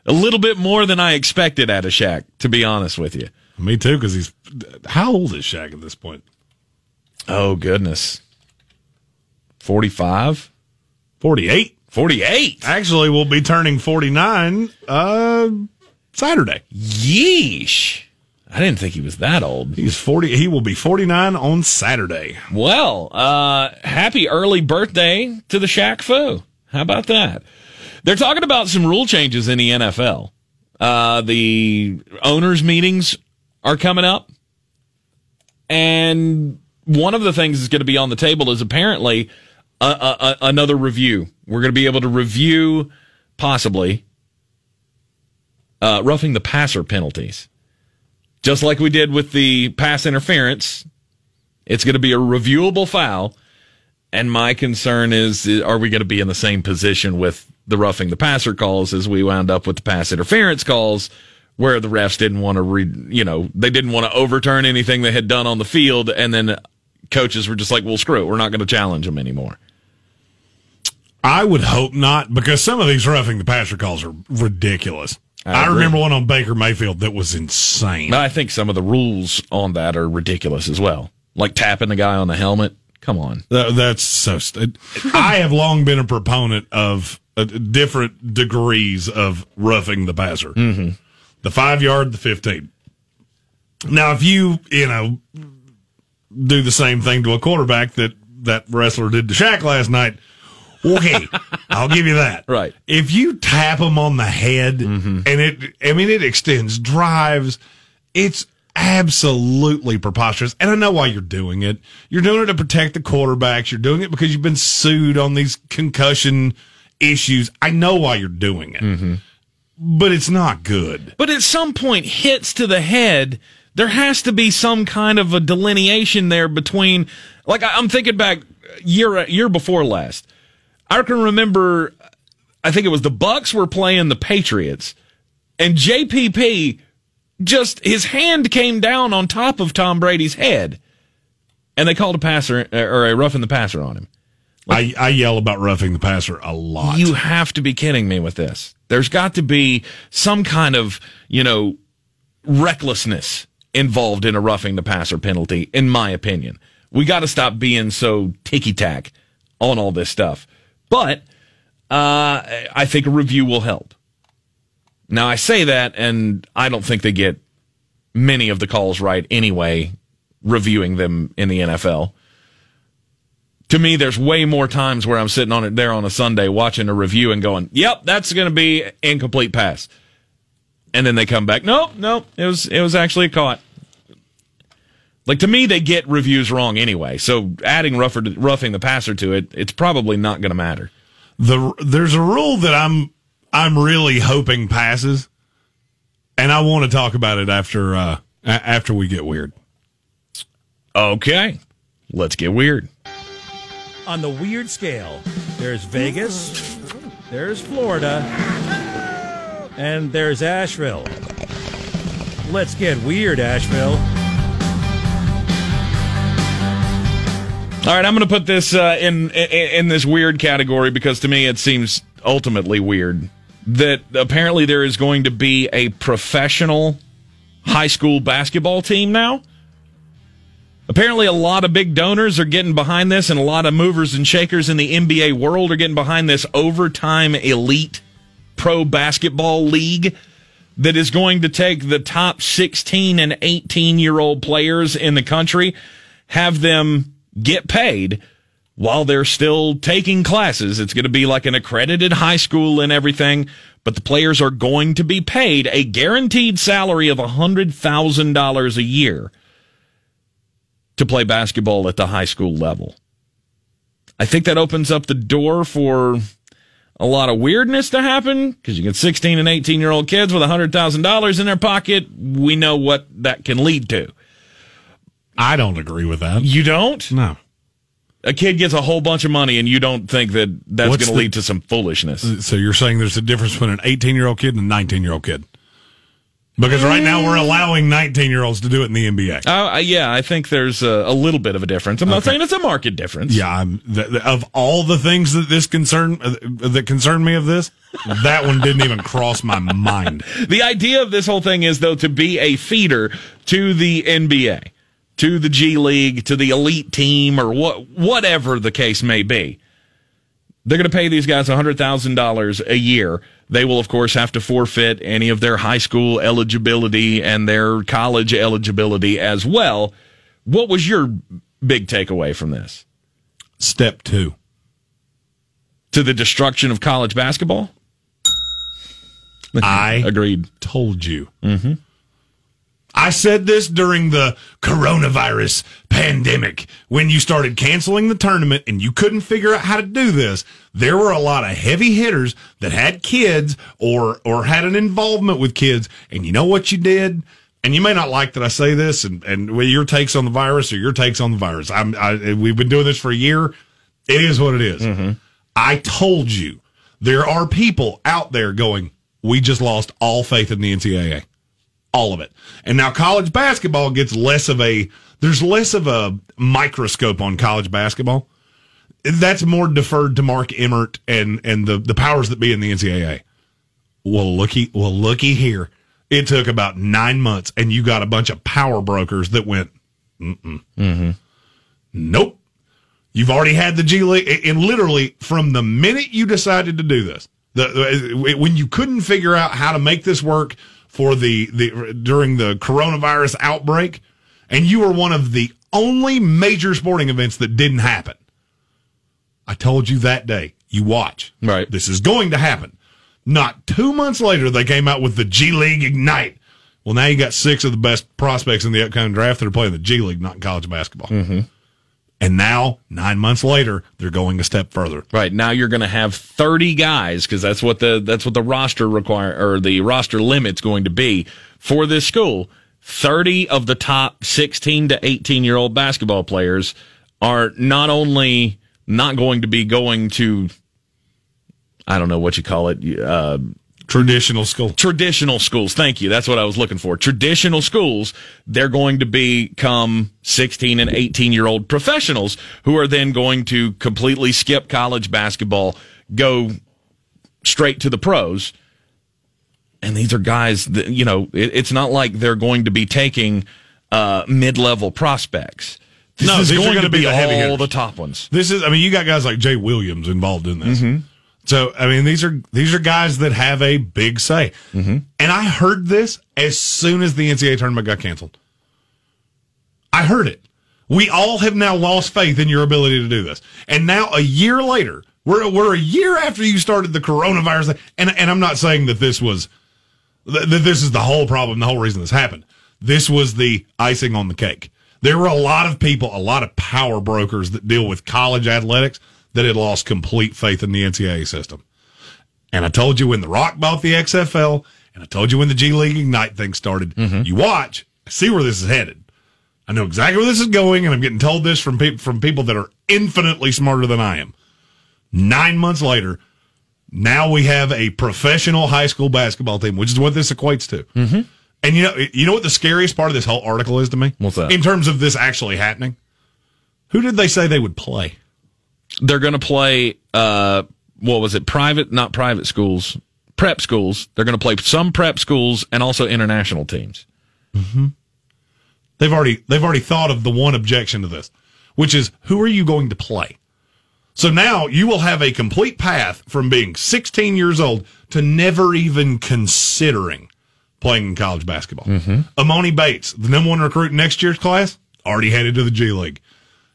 A little bit more than I expected out of Shaq, to be honest with you. Me too, because he's how old is Shaq at this point? Oh, goodness. 45? Forty eight. 48. Actually, we'll be turning forty nine uh Saturday. Yeesh. I didn't think he was that old. He's forty. He will be forty nine on Saturday. Well, uh, happy early birthday to the Shaq Fu. How about that? They're talking about some rule changes in the NFL. Uh, the owners' meetings are coming up. And one of the things that's going to be on the table is apparently a, a, a, another review. We're going to be able to review possibly uh, roughing the passer penalties. Just like we did with the pass interference, it's going to be a reviewable foul. And my concern is, are we going to be in the same position with the roughing the passer calls as we wound up with the pass interference calls, where the refs didn't want to re, you know, they didn't want to overturn anything they had done on the field, and then coaches were just like, "Well, screw it, we're not going to challenge them anymore." I would hope not, because some of these roughing the passer calls are ridiculous. I I, remember one on Baker Mayfield that was insane. I think some of the rules on that are ridiculous as well, like tapping the guy on the helmet. Come on. That- that's so. St- I have long been a proponent of uh, different degrees of roughing the passer. Mm-hmm. The five yard, the fifteen. Now, if you you know do the same thing to a quarterback that that wrestler did to Shaq last night, okay, I'll give you that. Right. If you tap them on the head mm-hmm. and it, I mean, it extends drives. It's absolutely preposterous. And I know why you're doing it. You're doing it to protect the quarterbacks. You're doing it because you've been sued on these concussion issues. I know why you're doing it, mm-hmm. but it's not good. But at some point, hits to the head, there has to be some kind of a delineation there between, like I'm thinking back year year before last. I can remember, I think it was the Bucs were playing the Patriots, and JPP just his hand came down on top of Tom Brady's head, and they called a passer or a roughing the passer on him. I, I yell about roughing the passer a lot. You have to be kidding me with this. There's got to be some kind of, you know, recklessness involved in a roughing the passer penalty, in my opinion. We got to stop being so ticky tack on all this stuff. But uh, I think a review will help. Now, I say that, and I don't think they get many of the calls right anyway, reviewing them in the NFL to me, there's way more times where I'm sitting on it there on a Sunday watching a review and going, "Yep, that's going to be incomplete pass," and then they come back, "Nope, nope, it was it was actually caught." Like to me, they get reviews wrong anyway. So adding rougher, roughing the passer to it, it's probably not going to matter. The there's a rule that I'm I'm really hoping passes, and I want to talk about it after uh, after we get weird. Okay, let's get weird on the weird scale. There's Vegas, there's Florida, and there's Asheville. Let's get weird, Asheville. All right, I'm going to put this uh, in, in in this weird category because to me it seems ultimately weird that apparently there is going to be a professional high school basketball team now. Apparently, a lot of big donors are getting behind this, and a lot of movers and shakers in the NBA world are getting behind this overtime elite pro basketball league that is going to take the top 16 and 18 year old players in the country, have them get paid while they're still taking classes. It's going to be like an accredited high school and everything, but the players are going to be paid a guaranteed salary of $100,000 a year to play basketball at the high school level. I think that opens up the door for a lot of weirdness to happen because you get 16 and 18 year old kids with $100,000 in their pocket. We know what that can lead to. I don't agree with that. You don't? No. A kid gets a whole bunch of money and you don't think that that's going to lead to some foolishness. So you're saying there's a difference between an 18 year old kid and a 19 year old kid? Because right now we're allowing 19 year olds to do it in the NBA. Uh, yeah, I think there's a, a, little bit of a difference. I'm not saying it's a market difference. Yeah, I'm, th- th- of all the things that this concern uh, that concern me of this, that one didn't even cross my mind. The idea of this whole thing is though to be a feeder to the NBA, to the G League, to the elite team, or what whatever the case may be. They're going to pay these guys $100,000 a year. They will, of course, have to forfeit any of their high school eligibility and their college eligibility as well. What was your big takeaway from this? Step two. To the destruction of college basketball? I agreed. Told you. Mm-hmm. I said this during the coronavirus pandemic when you started canceling the tournament and you couldn't figure out how to do this. There were a lot of heavy hitters that had kids or or had an involvement with kids, and you know what you did. And you may not like that I say this, and and your takes on the virus or your takes on the virus. I'm I, we've been doing this for a year. It is what it is. Mm-hmm. I told you there are people out there going. We just lost all faith in the NCAA all of it. And now college basketball gets less of a there's less of a microscope on college basketball. That's more deferred to Mark Emmert and and the the powers that be in the NCAA. Well, looky, well, looky here. It took about nine months, and you got a bunch of power brokers that went, Mm-mm. Mm-hmm. nope. You've already had the G League, and literally from the minute you decided to do this, the, when you couldn't figure out how to make this work for the, the during the coronavirus outbreak, and you were one of the only major sporting events that didn't happen. I told you that day. You watch. Right. This is going to happen. Not two months later, they came out with the G League Ignite. Well, now you got six of the best prospects in the upcoming draft that are playing the G League, not in college basketball. Mm-hmm. And now, nine months later, they're going a step further. Right now, you're going to have 30 guys because that's what the that's what the roster require or the roster limit's going to be for this school. 30 of the top 16 to 18 year old basketball players are not only not going to be going to, I don't know what you call it, uh, Traditional school. traditional schools. Thank you. That's what I was looking for. Traditional schools, they're going to become 16 and 18 year old professionals who are then going to completely skip college basketball, go straight to the pros. And these are guys that, you know, it, it's not like they're going to be taking uh, mid level prospects. This No, is these are going gonna be be the all hitters. the top ones. This is, I mean, you got guys like Jay Williams involved in this. Mm-hmm. So, I mean, these are these are guys that have a big say. Mm-hmm. And I heard this as soon as the NCAA tournament got canceled. I heard it. We all have now lost faith in your ability to do this. And now, a year later, we're we're a year after you started the coronavirus, and and I'm not saying that this was that that this is the whole problem, the whole reason this happened. This was the icing on the cake. There were a lot of people, a lot of power brokers that deal with college athletics that had lost complete faith in the NCAA system. And I told you when The Rock bought the XFL, and I told you when the G League Ignite thing started. You watch, see where this is headed. I know exactly where this is going, and I'm getting told this from people from people that are infinitely smarter than I am. Nine months later, now we have a professional high school basketball team, which is what this equates to. Mm-hmm. And you know, you know what the scariest part of this whole article is to me? What's that? In terms of this actually happening, who did they say they would play? They're going to play uh what was it private not private schools prep schools they're going to play some prep schools and also international teams They've already they've already thought of the one objection to this, which is who are you going to play? So now you will have a complete path from being 16 years old to never even considering playing in college basketball. Emoni Bates, the number one recruit in next year's class, already headed to the G League.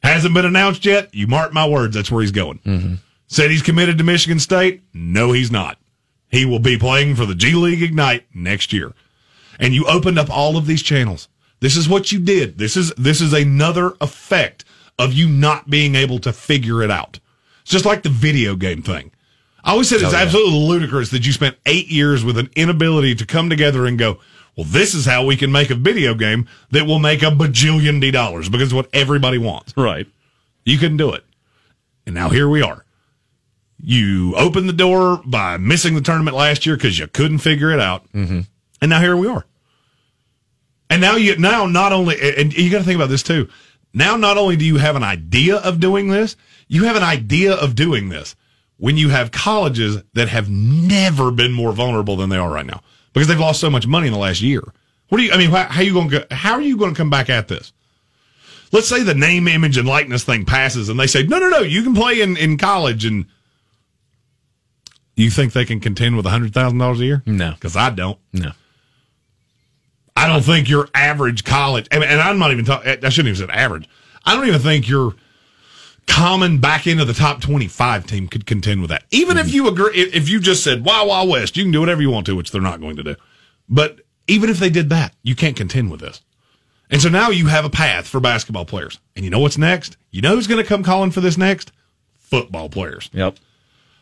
Hasn't been announced yet. You mark my words, that's where he's going. Mm-hmm. Said he's committed to Michigan State. No, he's not. He will be playing for the G League Ignite next year. And you opened up all of these channels. This is what you did. This is this is another effect of you not being able to figure it out. It's just like the video game thing. I always said it's Oh, yeah. absolutely ludicrous that you spent eight years with an inability to come together and go, well, this is how we can make a video game that will make a bajillion D dollars because it's what everybody wants. right You couldn't do it. And now here we are. You opened the door by missing the tournament last year because you couldn't figure it out. Mm-hmm. And now here we are. And now you, now not only, and you got to think about this too. Now, not only do you have an idea of doing this, you have an idea of doing this when you have colleges that have never been more vulnerable than they are right now because they've lost so much money in the last year. What do you, I mean, how, how you going to, how are you going to come back at this? Let's say the name, image, and likeness thing passes and they say, no, no, no, you can play in, in college and you think they can contend with $100,000 a year? No. Because I don't. no I don't think your average college, and and I'm not even talking, I shouldn't even say average. I don't even think your common back into the top 25 team could contend with that. Even if mm-hmm. you agree, if you just said, wow, wow, West, you can do whatever you want to, which they're not going to do. But even if they did that, you can't contend with this. And so now you have a path for basketball players. And you know what's next? You know who's going to come calling for this next? Football players. yep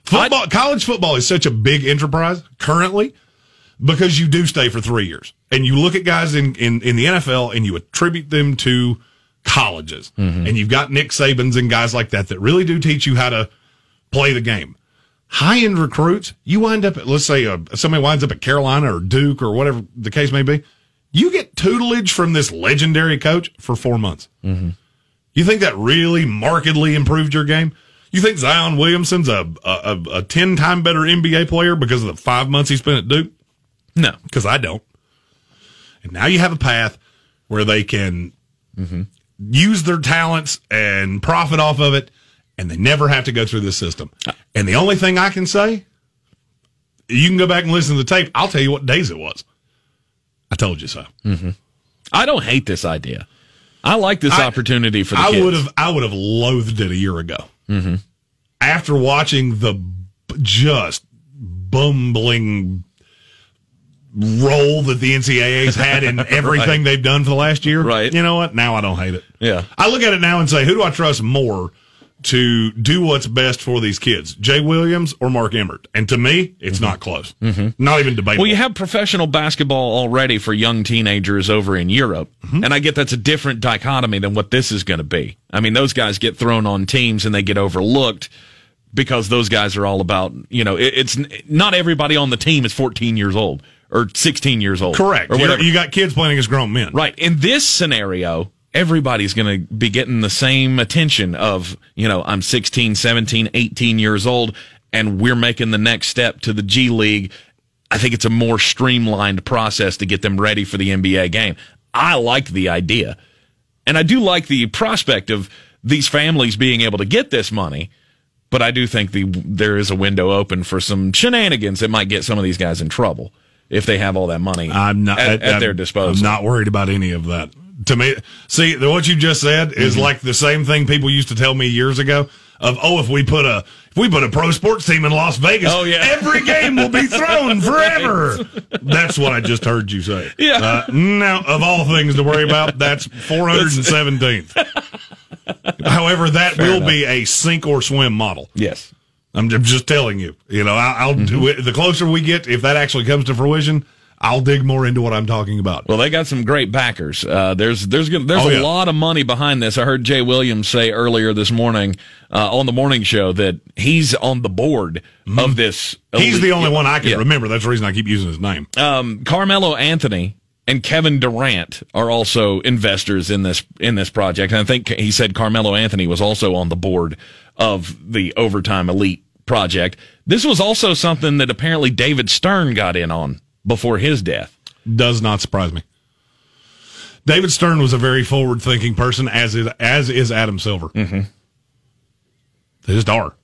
Football, college football is such a big enterprise currently because you do stay for three years. And you look at guys in, in, in the NFL and you attribute them to colleges. Mm-hmm. And you've got Nick Sabans and guys like that that really do teach you how to play the game. High end recruits, you wind up at, let's say, uh, somebody winds up at Carolina or Duke or whatever the case may be. You get tutelage from this legendary coach for four months. Mm-hmm. You think that really markedly improved your game? You think Zion Williamson's a a, a ten time better NBA player because of the five months he spent at Duke? no Because I don't. And now you have a path where they can mm-hmm. Use their talents and profit off of it, and they never have to go through this system. And the only thing I can say, you can go back and listen to the tape. I'll tell you what days it was. I told you so. i don't hate this idea i like this I- opportunity for the I kids. would have I would have loathed it a year ago. Mm-hmm. After watching the just bumbling role that the NCAA's had in everything they've done for the last year, Right. You know what? Now I don't hate it. Yeah. I look at it now and say, who do I trust more to do what's best for these kids, Jay Williams or Mark Emmert? And to me, it's not close. Mm-hmm. Not even debatable. Well, you have professional basketball already for young teenagers over in Europe. And I get that's a different dichotomy than what this is going to be. I mean, those guys get thrown on teams and they get overlooked because those guys are all about, you know, it, it's not everybody on the team is 14 years old or 16 years old. Correct. Or whatever. You got kids playing as grown men. Right. In this scenario, everybody's going to be getting the same attention of, you know, I'm 16, 17, 18 years old and we're making the next step to the G League. I think it's a more streamlined process to get them ready for the NBA game. I like the idea. And I do like the prospect of these families being able to get this money. But I do think the there is a window open for some shenanigans that might get some of these guys in trouble if they have all that money I'm not at, at I'm- their disposal. I'm not worried about any of that. To me, see the, what you just said is Mm-hmm. like the same thing people used to tell me years ago. Of oh, if we put a if we put a pro sports team in Las Vegas, Oh, yeah. every game will be thrown forever. That's what I just heard you say. Yeah. Uh, now, of all things to worry about, that's 417th. However, that Fair will enough. be a sink or swim model. Yes. I'm just telling you. You know, I'll do Mm-hmm. it. The closer we get, if that actually comes to fruition, I'll dig more into what I'm talking about. Well, they got some great backers. Uh, there's there's there's Oh, a yeah. lot of money behind this. I heard Jay Williams say earlier this morning uh, on the morning show that he's on the board of this. Mm-hmm. He's the only one I can Yeah. remember. That's the reason I keep using his name. um, Carmelo Anthony and Kevin Durant are also investors in this in this project. And I think he said Carmelo Anthony was also on the board of the Overtime Elite project. This was also something that apparently David Stern got in on before his death. Does not surprise me. David Stern was a very forward thinking person, as is as is Adam Silver. Mm-hmm. They just are.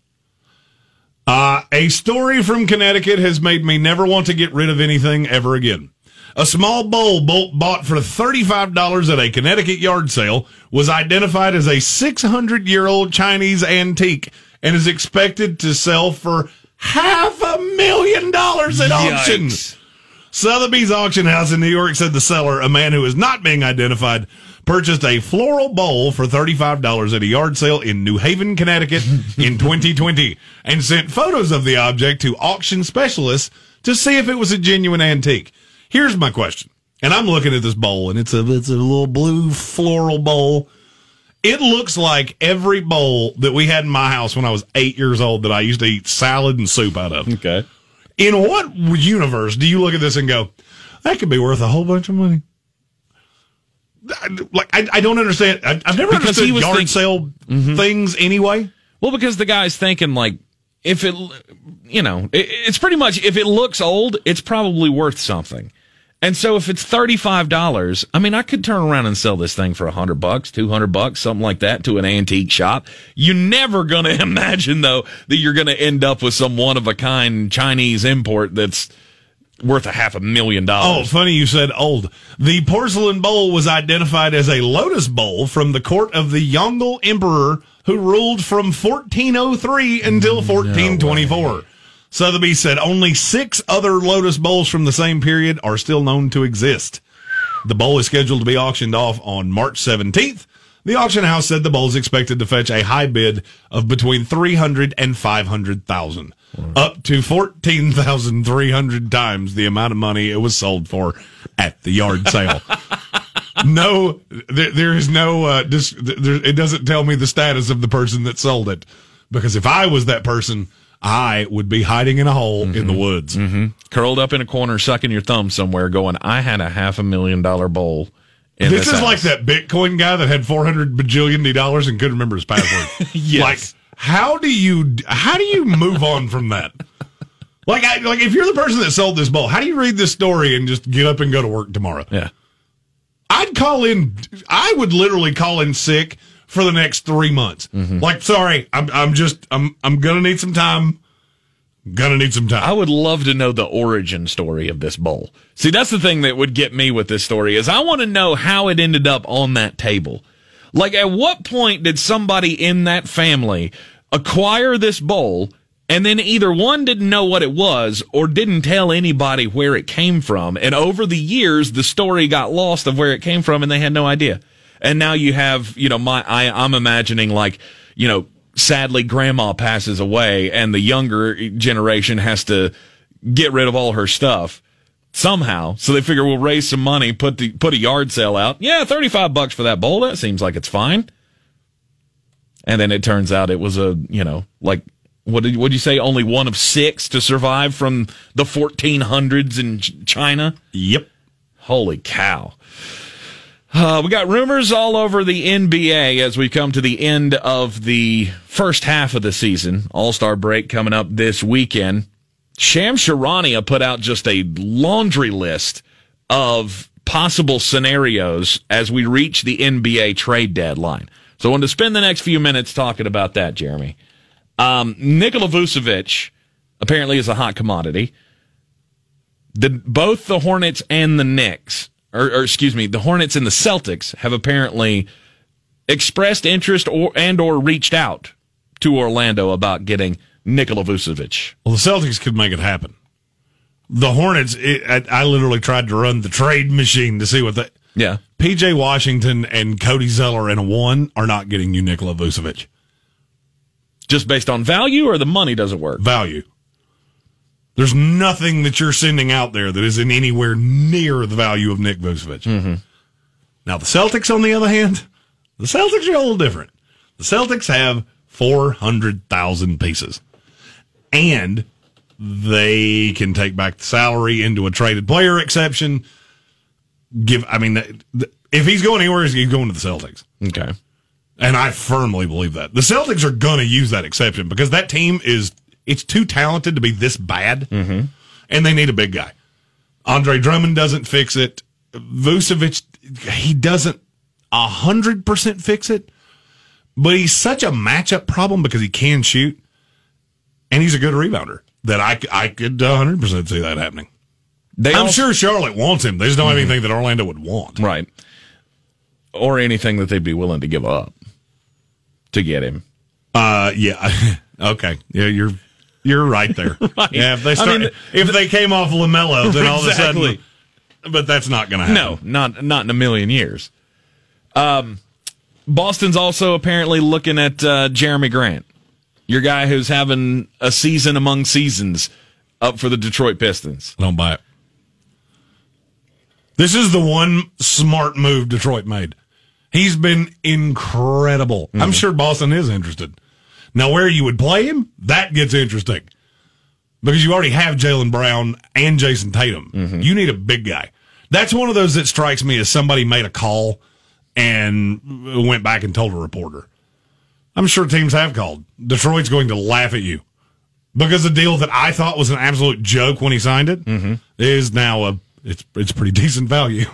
Uh, a story from Connecticut has made me never want to get rid of anything ever again. A small bowl bo- bought for $35 at a Connecticut yard sale was identified as a 600 year old Chinese antique and is expected to sell for half a million dollars at auction. Yikes. Sotheby's auction house in New York said the seller, a man who is not being identified, purchased a floral bowl for $35 at a yard sale in New Haven, Connecticut in 2020 and sent photos of the object to auction specialists to see if it was a genuine antique. Here's my question. And I'm looking at this bowl and it's a it's a little blue floral bowl. It looks like every bowl that we had in my house when I was 8 years old that I used to eat salad and soup out of. Okay. In what universe do you look at this and go, that could be worth a whole bunch of money? Like I, I don't understand. I, I've never Because understood he was yard think- sale Mm-hmm. things anyway. Well, because the guy's thinking like, if it, you know, it, it's pretty much if it looks old, it's probably worth something. And so if it's thirty five dollars, I mean, I could turn around and sell this thing for a hundred bucks, two hundred bucks, something like that, to an antique shop. You're never going to imagine though that you're going to end up with some one of a kind Chinese import that's worth a half a million dollars. Oh, funny you said old. The porcelain bowl was identified as a lotus bowl from the court of the Yongle Emperor who ruled from 1403 until 1424. Sotheby said only six other lotus bowls from the same period are still known to exist. The bowl is scheduled to be auctioned off on March 17th. The auction house said the bowl is expected to fetch a high bid of between 300 and 500,000, up to 14,300 times the amount of money it was sold for at the yard sale. no, there, there is no, uh, dis, there, it doesn't tell me the status of the person that sold it. Because if I was that person, I would be hiding in a hole in the woods. Mm-hmm. Curled up in a corner, sucking your thumb somewhere, going, "I had a half a million dollar bowl." In this this, is house." like that Bitcoin guy that had four hundred bajillion dollars and couldn't remember his password. Yes. Like, how do you how do you move on from that? Like, I, like if you're the person that sold this bowl, how do you read this story and just get up and go to work tomorrow? Yeah. I'd call in. I would literally call in sick for the next three months. Mm-hmm. Like, sorry, I'm I'm just I'm I'm gonna need some time. Gonna need some time. I would love to know the origin story of this bowl. See, that's the thing that would get me with this story is I want to know how it ended up on that table. Like at what point did somebody in that family acquire this bowl and then either one didn't know what it was or didn't tell anybody where it came from and over the years the story got lost of where it came from and they had no idea. And now you have, you know, my I I'm imagining like, you know, sadly grandma passes away and the younger generation has to get rid of all her stuff somehow. So they figure we'll raise some money, put the put a yard sale out. Yeah, 35 bucks for that bowl. That seems like it's fine. And then it turns out it was a, you know, like what did what you say? Only one of six to survive from the 1400s in China. Yep. Holy cow! Uh, we got rumors all over the NBA as we come to the end of the first half of the season. All Star break coming up this weekend. Shams Charania put out just a laundry list of possible scenarios as we reach the NBA trade deadline. So I wanted to spend the next few minutes talking about that, Jeremy. Um, Nikola Vucevic apparently is a hot commodity. The, both the Hornets and the Knicks, or, or excuse me, the Hornets and the Celtics have apparently expressed interest or and or reached out to Orlando about getting Nikola Vucevic. Well, the Celtics could make it happen. The Hornets, it, I, I literally tried to run the trade machine to see what they. Yeah. PJ Washington and Cody Zeller in a one are not getting you Nikola Vucevic. Just based on value or the money doesn't work? Value. There's nothing that you're sending out there that is in anywhere near the value of Nick Vucevic. Mm-hmm. Now, the Celtics, on the other hand, the Celtics are a little different. The Celtics have 400,000 pieces. And they can take back the salary into a traded player exception. Give, I mean, if he's going anywhere, he's going to the Celtics. Okay. And I firmly believe that. The Celtics are going to use that exception because that team is it's too talented to be this bad, mm-hmm. and they need a big guy. Andre Drummond doesn't fix it. Vucevic, he doesn't a hundred percent fix it, but he's such a matchup problem because he can shoot, and he's a good rebounder that I I could hundred percent see that happening. They I'm also- sure Charlotte wants him. They just don't have anything that Orlando would want. Right. Or anything that they'd be willing to give up to get him. Uh, yeah. okay. Yeah, you're you're right there. Right. Yeah, if they I start, mean, if they came off Lamelo, then all of a sudden, but that's not going to happen. No, not not in a million years. Um, Boston's also apparently looking at uh, Jerami Grant, your guy who's having a season among seasons up for the Detroit Pistons. I don't buy it. This is the one smart move Detroit made. He's been incredible. I'm sure Boston is interested. Now, where you would play him, that gets interesting. Because you already have Jaylen Brown and Jayson Tatum. Mm-hmm. You need a big guy. That's one of those that strikes me as somebody made a call and went back and told a reporter. I'm sure teams have called. Detroit's going to laugh at you because the deal that I thought was an absolute joke when he signed it mm-hmm. is now a it's it's pretty decent value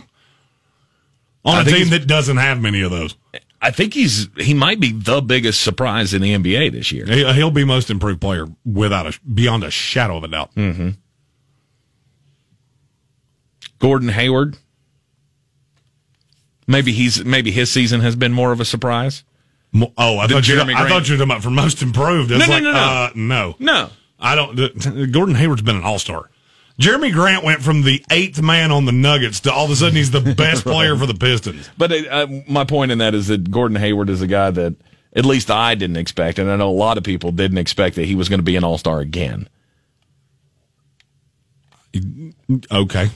on I a team that doesn't have many of those. I think he's he might be the biggest surprise in the NBA this year. He- He'll be most improved player without a beyond a shadow of a doubt. Mm-hmm. Gordon Hayward. Maybe he's maybe his season has been more of a surprise. Mo- Oh, I thought, you, I thought you were talking about for most improved. No, no, like, no, no. Uh, no, No. I don't. Gordon Hayward's been an all star. Jerami Grant went from the eighth man on the Nuggets to all of a sudden he's the best player for the Pistons. But uh, uh, my point in that is that Gordon Hayward is a guy that at least I didn't expect, and I know a lot of people didn't expect that he was going to be an All Star again. Okay.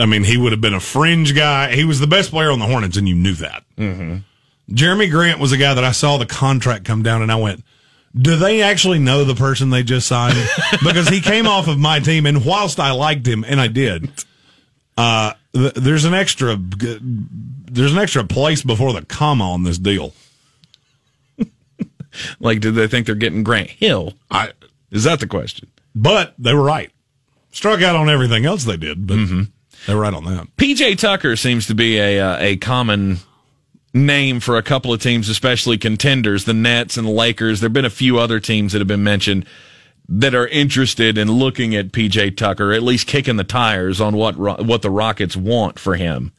I mean, he would have been a fringe guy. He was the best player on the Hornets, and you knew that. Mm-hmm. Jerami Grant was a guy that I saw the contract come down, and I went, "Do they actually know the person they just signed?" because he came off of my team, and whilst I liked him, and I did, uh, th- there's an extra, there's an extra place before the comma on this deal. Like, did they think they're getting Grant Hill? I is that the question? But they were right. Struck out on everything else they did, but they were right on that. PJ Tucker seems to be a uh, a common name for a couple of teams, especially contenders, the Nets and the Lakers. There've been a few other teams that have been mentioned that are interested in looking at PJ Tucker, at least kicking the tires on what what the Rockets want for him.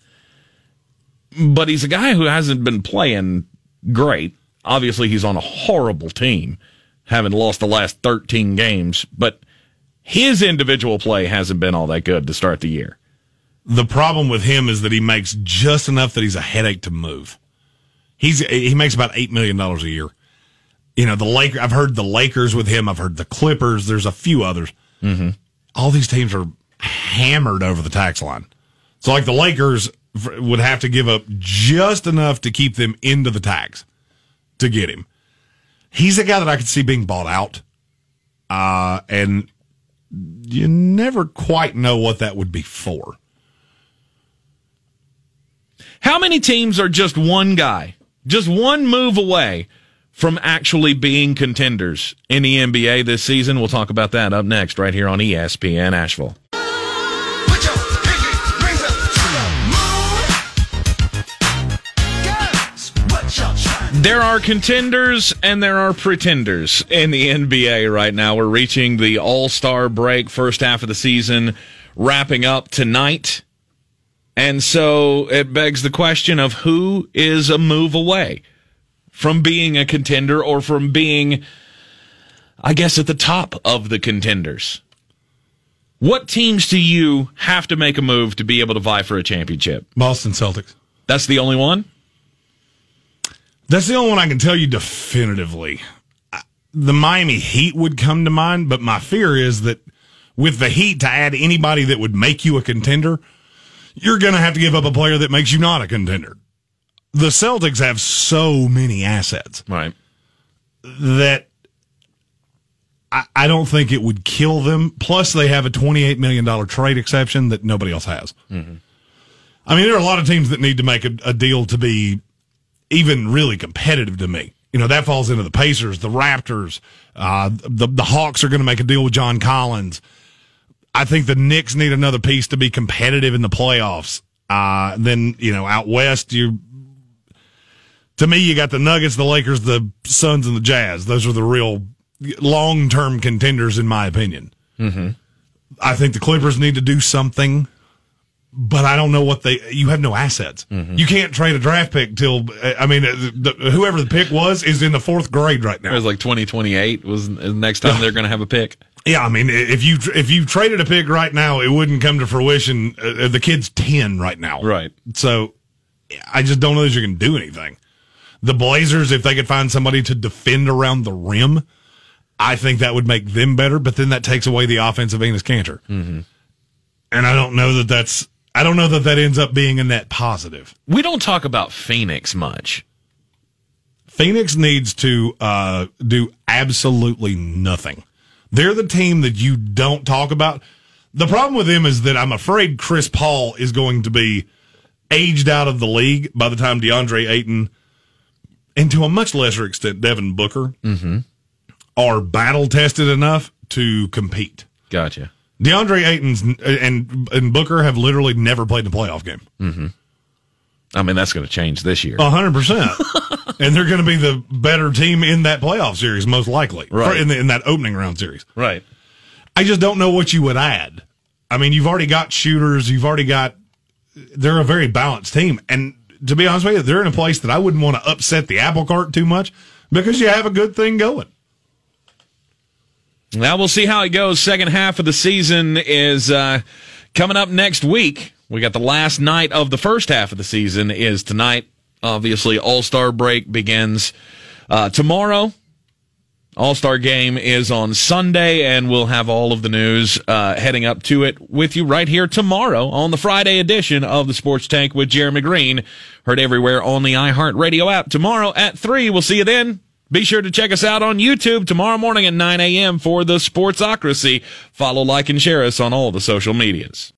But he's a guy who hasn't been playing great. Obviously, he's on a horrible team, having lost the last 13 games, but his individual play hasn't been all that good to start the year. The problem with him is that he makes just enough that he's a headache to move. He's he makes about eight million dollars a year. You know the Lakers. I've heard the Lakers with him. I've heard the Clippers. There's a few others. Mm-hmm. All these teams are hammered over the tax line. So like the Lakers would have to give up just enough to keep them into the tax to get him. He's a guy that I could see being bought out. Uh, and you never quite know what that would be for. How many teams are just one guy, just one move away from actually being contenders in the NBA this season? We'll talk about that up next, right here on ESPN Asheville. There are contenders and there are pretenders in the NBA right now. We're reaching the All Star break, first half of the season, wrapping up tonight. And so it begs the question of who is a move away from being a contender or from being, I guess, at the top of the contenders. What teams do you have to make a move to be able to vie for a championship? Boston Celtics. That's the only one? That's the only one I can tell you definitively. The Miami Heat would come to mind, but my fear is that with the Heat to add anybody that would make you a contender, you're going to have to give up a player that makes you not a contender. The Celtics have so many assets Right. that I, I don't think it would kill them. Plus, they have a $28 million trade exception that nobody else has. I mean, there are a lot of teams that need to make a, a deal to be even really competitive to me. You know, that falls into the Pacers, the Raptors, uh, the, the Hawks are going to make a deal with John Collins. I think the Knicks need another piece to be competitive in the playoffs. Uh, then, you know, out west, you, to me, you got the Nuggets, the Lakers, the Suns, and the Jazz. Those are the real long term contenders, in my opinion. Mm-hmm. I think the Clippers need to do something, but I don't know what they. You have no assets. You can't trade a draft pick till. I mean, uh, the, whoever the pick was is in the fourth grade right now. It was like 2028 was the next time they're going to have a pick. Yeah, I mean, if you if you traded a pick right now, it wouldn't come to fruition. Uh, the kid's ten right now, Right. So I just don't know that you can do anything. The Blazers, if they could find somebody to defend around the rim, I think that would make them better. But then that takes away the offense of Enes Kanter, Mm-hmm. and I don't know that that's. I don't know that that ends up being a net positive. We don't talk about Phoenix much. Phoenix needs to uh, do absolutely nothing. They're the team that you don't talk about. The problem with them is that I'm afraid Chris Paul is going to be aged out of the league by the time DeAndre Ayton, and to a much lesser extent, Devin Booker, are battle tested enough to compete. Gotcha. DeAndre Ayton's and and Booker have literally never played in a playoff game. Mm-hmm. I mean, that's going to change this year. Hundred percent. And they're going to be the better team in that playoff series, most likely, Right. In, the, in that opening round series. Right. I just don't know what you would add. I mean, you've already got shooters. You've already got. They're a very balanced team, and to be honest with you, they're in a place that I wouldn't want to upset the apple cart too much because you have a good thing going. Now we'll see how it goes. Second half of the season is uh, coming up next week. We got the last night of the first half of the season is tonight. Obviously, All Star break begins uh, tomorrow. All Star game is on Sunday, and we'll have all of the news uh, heading up to it with you right here tomorrow on the Friday edition of the Sports Tank with Jeremy Greene. Heard everywhere on the iHeartRadio app tomorrow at 3. We'll see you then. Be sure to check us out on YouTube tomorrow morning at 9 a.m. for the Sportsocracy. Follow, like, and share us on all the social medias.